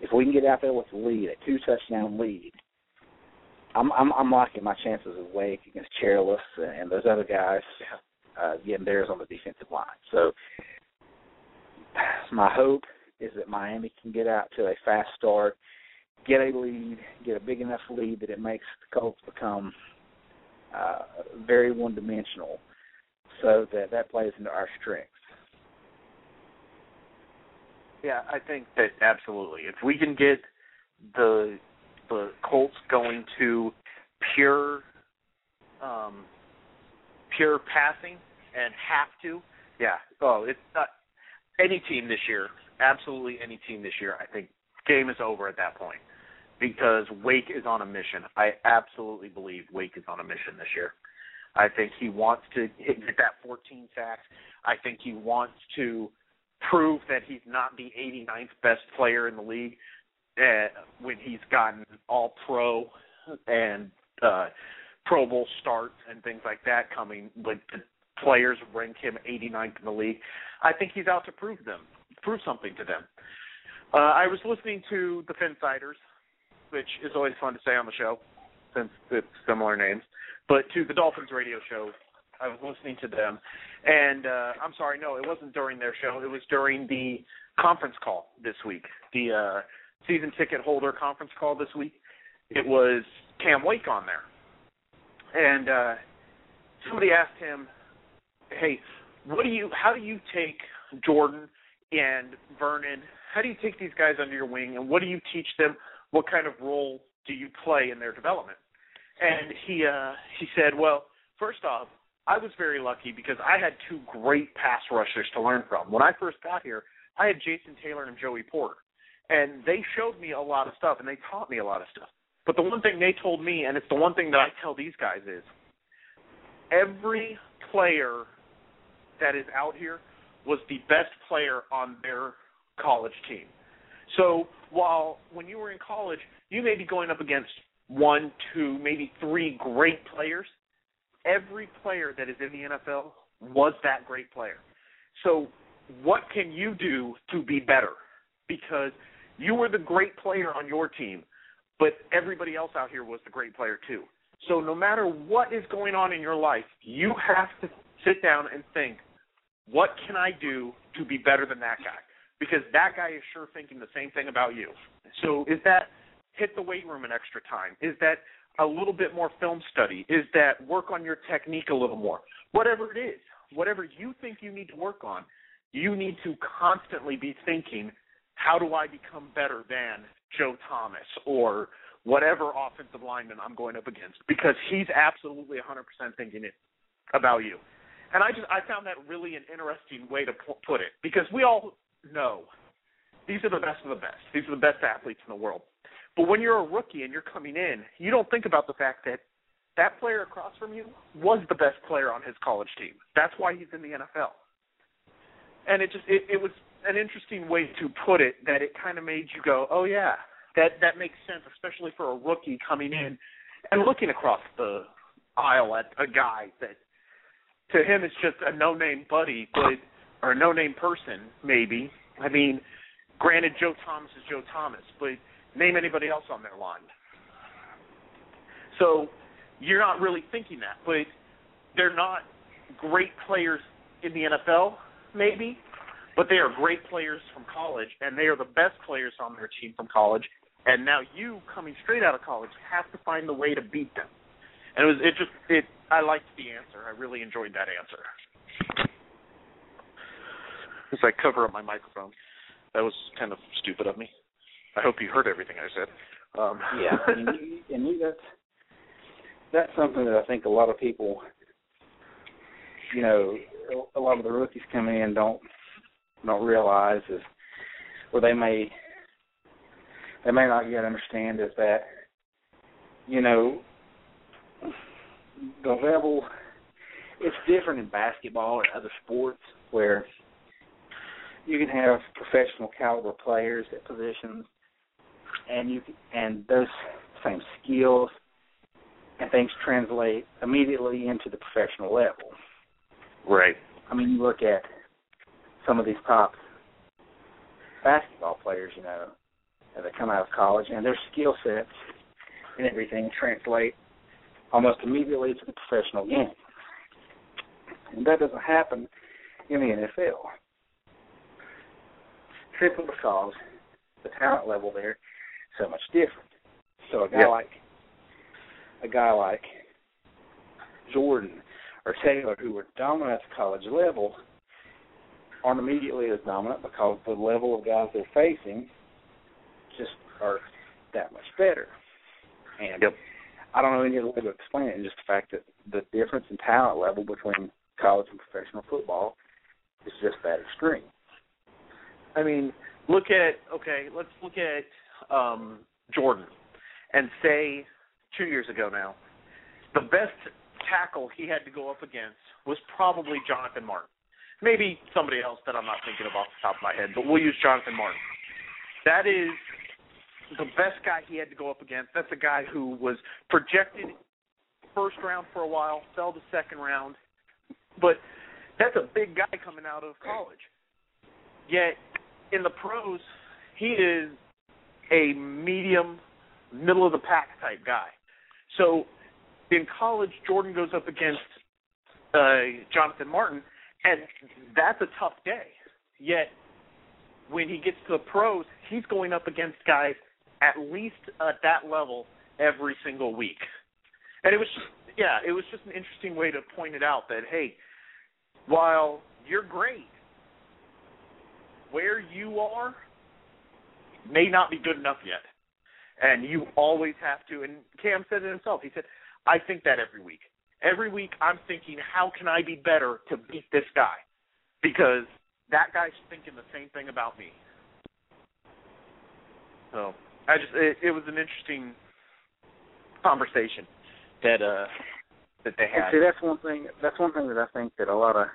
If we can get out there with a lead, a two touchdown lead, I'm I'm I'm liking my chances of Wake against Cherilus and those other guys uh, getting theirs on the defensive line. So my hope is that Miami can get out to a fast start, get a lead, get a big enough lead that it makes the Colts become uh, very one-dimensional, so that that plays into our strengths. Yeah, I think that absolutely. If we can get the the Colts going to pure um pure passing and have to, yeah. Oh, it's not any team this year. Absolutely any team this year. I think game is over at that point because Wake is on a mission. I absolutely believe Wake is on a mission this year. I think he wants to hit, get that 14 sacks. I think he wants to prove that he's not the 89th best player in the league uh, when he's gotten all pro and uh, Pro Bowl starts and things like that coming. Like the players rank him 89th in the league. I think he's out to prove them, prove something to them. Uh, I was listening to the Finsiders, which is always fun to say on the show, since it's similar names. But to the Dolphins radio show, I was listening to them, and uh, I'm sorry, no, it wasn't during their show. It was during the conference call this week, the uh, season ticket holder conference call this week. It was Cam Wake on there, and uh, somebody asked him, "Hey, what do you? How do you take Jordan and Vernon? How do you take these guys under your wing, and what do you teach them? What kind of role do you play in their development?" And he uh, he said, "Well, first off, I was very lucky because I had two great pass rushers to learn from. When I first got here, I had Jason Taylor and Joey Porter, and they showed me a lot of stuff and they taught me a lot of stuff. But the one thing they told me, and it's the one thing that I tell these guys is, every player that is out here was the best player on their college team. So while when you were in college, you may be going up against one, two, maybe three great players every player that is in the NFL was that great player. So, what can you do to be better? Because you were the great player on your team, but everybody else out here was the great player too. So, no matter what is going on in your life, you have to sit down and think, what can I do to be better than that guy? Because that guy is sure thinking the same thing about you. So, is that hit the weight room an extra time? Is that a little bit more film study? Is that work on your technique a little more? Whatever it is, whatever you think you need to work on, you need to constantly be thinking, how do I become better than Joe Thomas or whatever offensive lineman I'm going up against? Because he's absolutely 100% thinking it about you. And I just I found that really an interesting way to put it because we all know these are the best of the best. These are the best athletes in the world. But when you're a rookie and you're coming in, you don't think about the fact that that player across from you was the best player on his college team. That's why he's in the NFL. And it just it, it was an interesting way to put it that it kind of made you go, "Oh yeah, that that makes sense, especially for a rookie coming in and looking across the aisle at a guy that to him is just a no-name buddy, but or a no-name person maybe. I mean, granted, Joe Thomas is Joe Thomas, but name anybody else on their line. So you're not really thinking that, but they're not great players in the NFL, maybe, but they are great players from college, and they are the best players on their team from college. And now you, coming straight out of college, have to find the way to beat them. And it was it just it. I liked the answer. I really enjoyed that answer. As I cover up my microphone, that was kind of stupid of me. I hope you heard everything I said. Um, yeah, and, you, and you, that's that's something that I think a lot of people, you know, a lot of the rookies coming in don't don't realize is, or they may they may not yet understand is that, you know, the level it's different in basketball and other sports where you can have professional caliber players at positions and you and those same skills and things translate immediately into the professional level. Right. I mean, you look at some of these top basketball players, you know, that come out of college, and their skill sets and everything translate almost immediately to the professional game. And that doesn't happen in the NFL. Simply because the talent level there so much different. So a guy yeah. like a guy like Jordan or Taylor, who were dominant at the college level, aren't immediately as dominant because the level of guys they're facing just are that much better. And yep. I don't know any other way to explain it. and Just the fact that the difference in talent level between college and professional football is just that extreme. I mean, look at okay, let's look at um, Jordan and say two years ago now, the best tackle he had to go up against was probably Jonathan Martin. Maybe somebody else that I'm not thinking of off the top of my head, but we'll use Jonathan Martin. That is the best guy he had to go up against. That's a guy who was projected first round for a while, fell to second round, but that's a big guy coming out of college. Yet in the pros, he is a medium, middle of the pack type guy. So in college, Jordan goes up against uh, Jonathan Martin, and that's a tough day. Yet when he gets to the pros, he's going up against guys at least at that level every single week. And it was just, yeah, it was just an interesting way to point it out that hey, while you're great, where you are may not be good enough yet. And you always have to and Cam said it himself. He said, I think that every week. Every week I'm thinking, how can I be better to beat this guy? Because that guy's thinking the same thing about me. So I just it, it was an interesting conversation that uh that they had. And see, that's one thing. That's one thing that I think that a lot of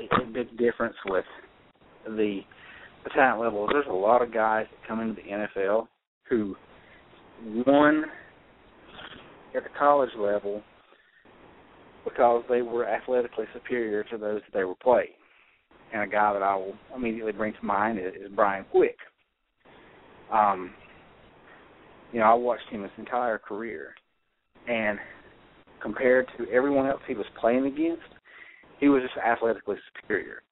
a, a big difference with the the talent level there's a lot of guys that come into the NFL who won at the college level because they were athletically superior to those that they were playing. And a guy that I will immediately bring to mind is, is Brian Quick. Um, you know, I watched him his entire career, and compared to everyone else he was playing against, he was just athletically superior.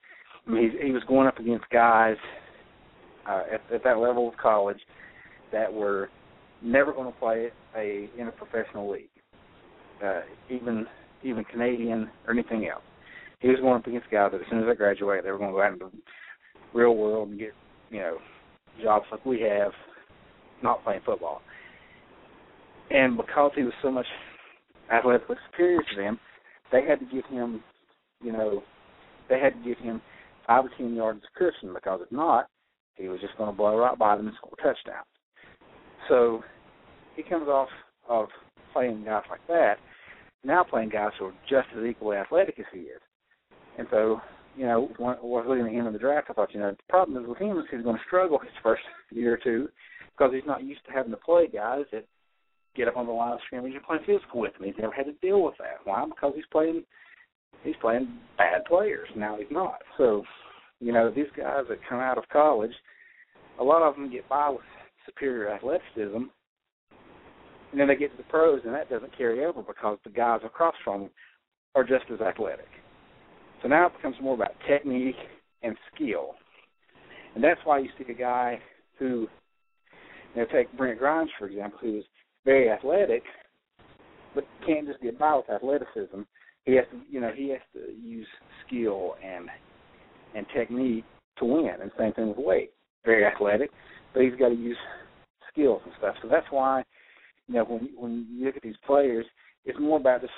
I mean, he, he was going up against guys uh, at, at that level of college that were never going to play a in a professional league, uh, even even Canadian or anything else. He was going up against guys that as soon as they graduate, they were going to go out into the real world and get you know jobs like we have, not playing football. And because he was so much athletically superior to them, they had to give him, you know, they had to give him five or ten yards of cushion because if not, he was just going to blow right by them and score touchdowns. So he comes off of playing guys like that, now playing guys who are just as equally athletic as he is. And so, you know, when I was looking at him in the draft, I thought, you know, the problem is with him is he's going to struggle his first year or two because he's not used to having to play guys that get up on the line of scrimmage and play physical with him. He's never had to deal with that. Why? Because he's playing he's playing bad players. Now he's not. So, you know, these guys that come out of college, a lot of them get by with superior athleticism, and then they get to the pros, and that doesn't carry over because the guys across from them are just as athletic. So now it becomes more about technique and skill, and that's why you see a guy who, you know, take Brent Grimes for example, who is very athletic, but can't just get by with athleticism. He has to, you know, he has to use skill and and technique to win. And same thing with Wade. Very athletic, but he's got to use skills and stuff. So that's why, you know, when when you look at these players, it's more about this,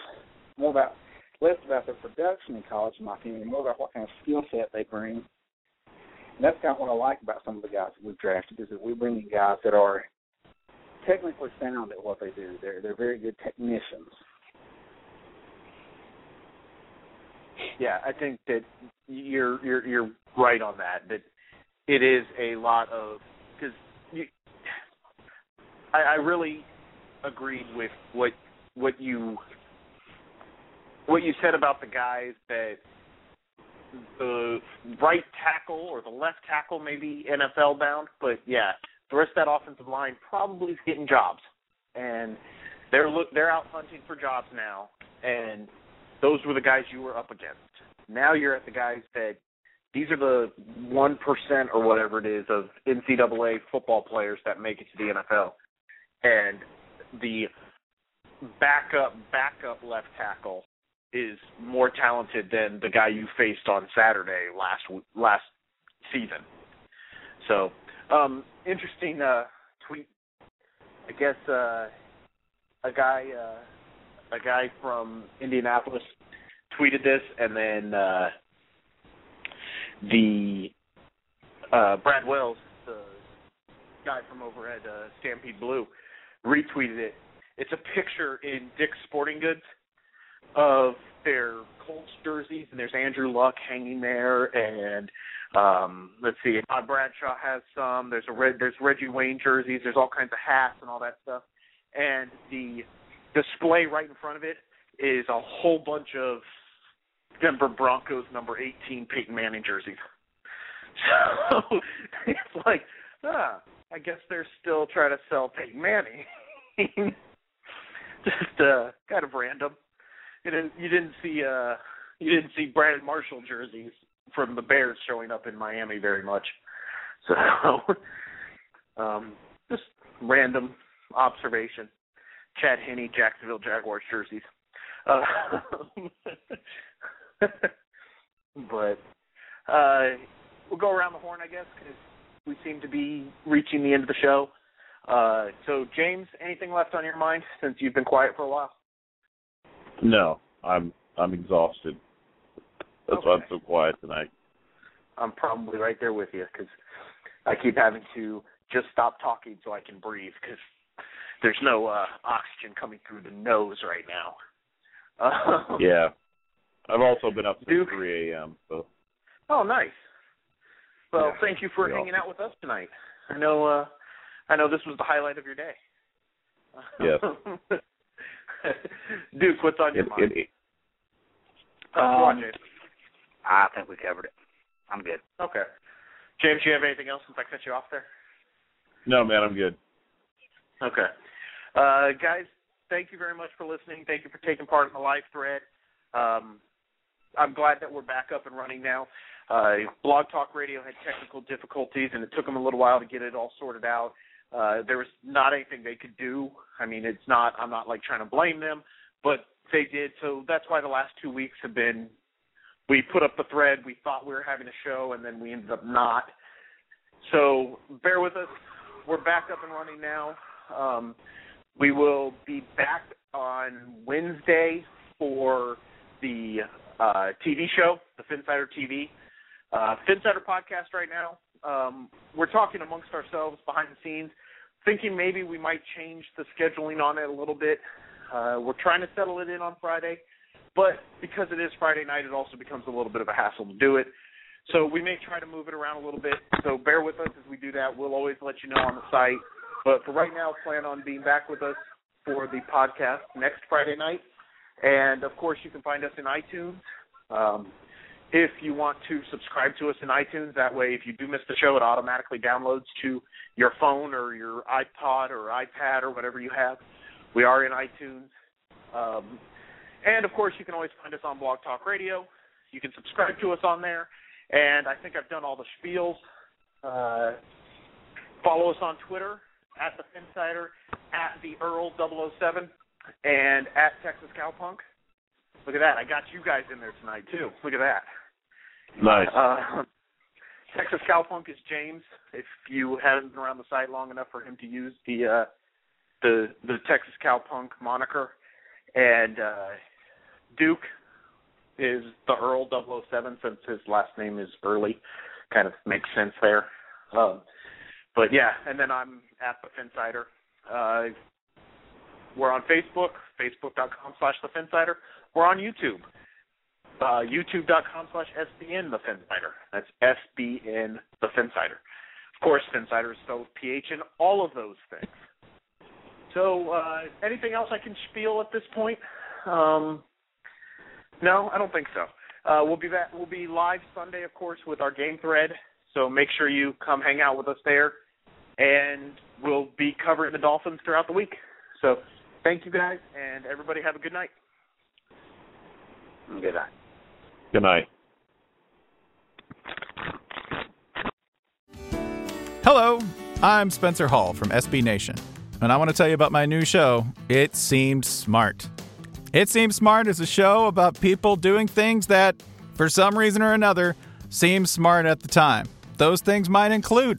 more about less about their production in college, in my opinion, more about what kind of skill set they bring. And that's kind of what I like about some of the guys that we've drafted is that we bring in guys that are technically sound at what they do. They're they're very good technicians. Yeah, I think that you're you're you're right on that. That it is a lot of because. I, I really agreed with what what you what you said about the guys that the right tackle or the left tackle maybe NFL bound, but yeah, the rest of that offensive line probably is getting jobs, and they're look they're out hunting for jobs now, and those were the guys you were up against. Now you're at the guys that these are the one percent or whatever it is of NCAA football players that make it to the NFL, and the backup backup left tackle is more talented than the guy you faced on Saturday last last season. So, um, interesting uh, tweet. I guess uh, a guy uh, a guy from Indianapolis tweeted this, and then uh, the uh, Brad Wells, the guy from over at uh, Stampede Blue, retweeted it. It's a picture in Dick's Sporting Goods of their Colts jerseys, and there's Andrew Luck hanging there, and um, let's see, Todd Bradshaw has some. There's a red, there's Reggie Wayne jerseys. There's all kinds of hats and all that stuff, and the display right in front of it is a whole bunch of Denver Broncos number 18 Peyton Manning jerseys. So it's like, ah, I guess they're still trying to sell Peyton Manning. Just uh, kind of random. You didn't you didn't see uh you didn't see Brandon Marshall jerseys from the Bears showing up in Miami very much. So um just random observation. Chad Henne, Jacksonville Jaguars jerseys. Uh, but uh, we'll go around the horn, I guess, because we seem to be reaching the end of the show. Uh, so, James, anything left on your mind since you've been quiet for a while? No, I'm I'm exhausted. That's okay. why I'm so quiet tonight. I'm probably right there with you because I keep having to just stop talking so I can breathe because there's no uh, oxygen coming through the nose right now. Uh, yeah, I've also been up since Duke. 3 a.m. So Oh, nice. Well, Yeah, thank you for pretty hanging out with us tonight. I know uh I know this was the highlight of your day. Yes. Duke, what's on your it, mind? it, it, Go on, Um, I think we covered it. I'm good. Okay. James, do you have anything else since I cut you off there? no, man, I'm good. Okay. Uh, guys, thank you very much for listening. Thank you for taking part in the live thread. Um, I'm glad that we're back up and running now. Uh, Blog Talk Radio had technical difficulties, and it took them a little while to get it all sorted out. Uh, there was not anything they could do. I mean, it's not. I'm not like trying to blame them, but they did. So that's why the last two weeks have been. We put up the thread. We thought we were having a show, and then we ended up not. So bear with us. We're back up and running now. Um, we will be back on Wednesday for the uh, TV show, the Phinsider TV. Uh, Phinsider podcast right now. Um, we're talking amongst ourselves behind the scenes, thinking maybe we might change the scheduling on it a little bit. Uh, we're trying to settle it in on Friday, but because it is Friday night, it also becomes a little bit of a hassle to do it. So we may try to move it around a little bit. So bear with us as we do that. We'll always let you know on the site. But for right now, plan on being back with us for the podcast next Friday night. And of course, you can find us in iTunes, Um, if you want to subscribe to us in iTunes, that way, if you do miss the show, it automatically downloads to your phone or your iPod or iPad or whatever you have. We are in iTunes. Um, and of course, you can always find us on Blog Talk Radio. You can subscribe to us on there. And I think I've done all the spiels. Uh, follow us on Twitter at the Phinsider, at the Earl 007, and at Texas Cowpunk. Look at that. I got you guys in there tonight, too. Look at that. Nice. Uh, Texas Cowpunk is James. If you haven't been around the site long enough for him to use the uh, the the Texas Cowpunk moniker, and uh, Duke is the Earl 007 since his last name is Early. Kind of makes sense there. Um, but yeah, and then I'm at the Phinsider. Uh, we're on Facebook, facebook.com slash the Phinsider. We're on YouTube, uh, youtube.com slash SBN the Phinsider. That's SBN the Phinsider. Of course, Phinsider is spelled PH in all of those things. So, uh, anything else I can spiel at this point? Um, no, I don't think so. Uh, we'll be back. We'll be live Sunday, of course, with our game thread. So make sure you come hang out with us there, and we'll be covering the Dolphins throughout the week. So thank you guys, and everybody have a good night. Good night. Good night. Hello, I'm Spencer Hall from SB Nation, and I want to tell you about my new show, It Seemed Smart. It Seems Smart is a show about people doing things that, for some reason or another, seem smart at the time. Those things might include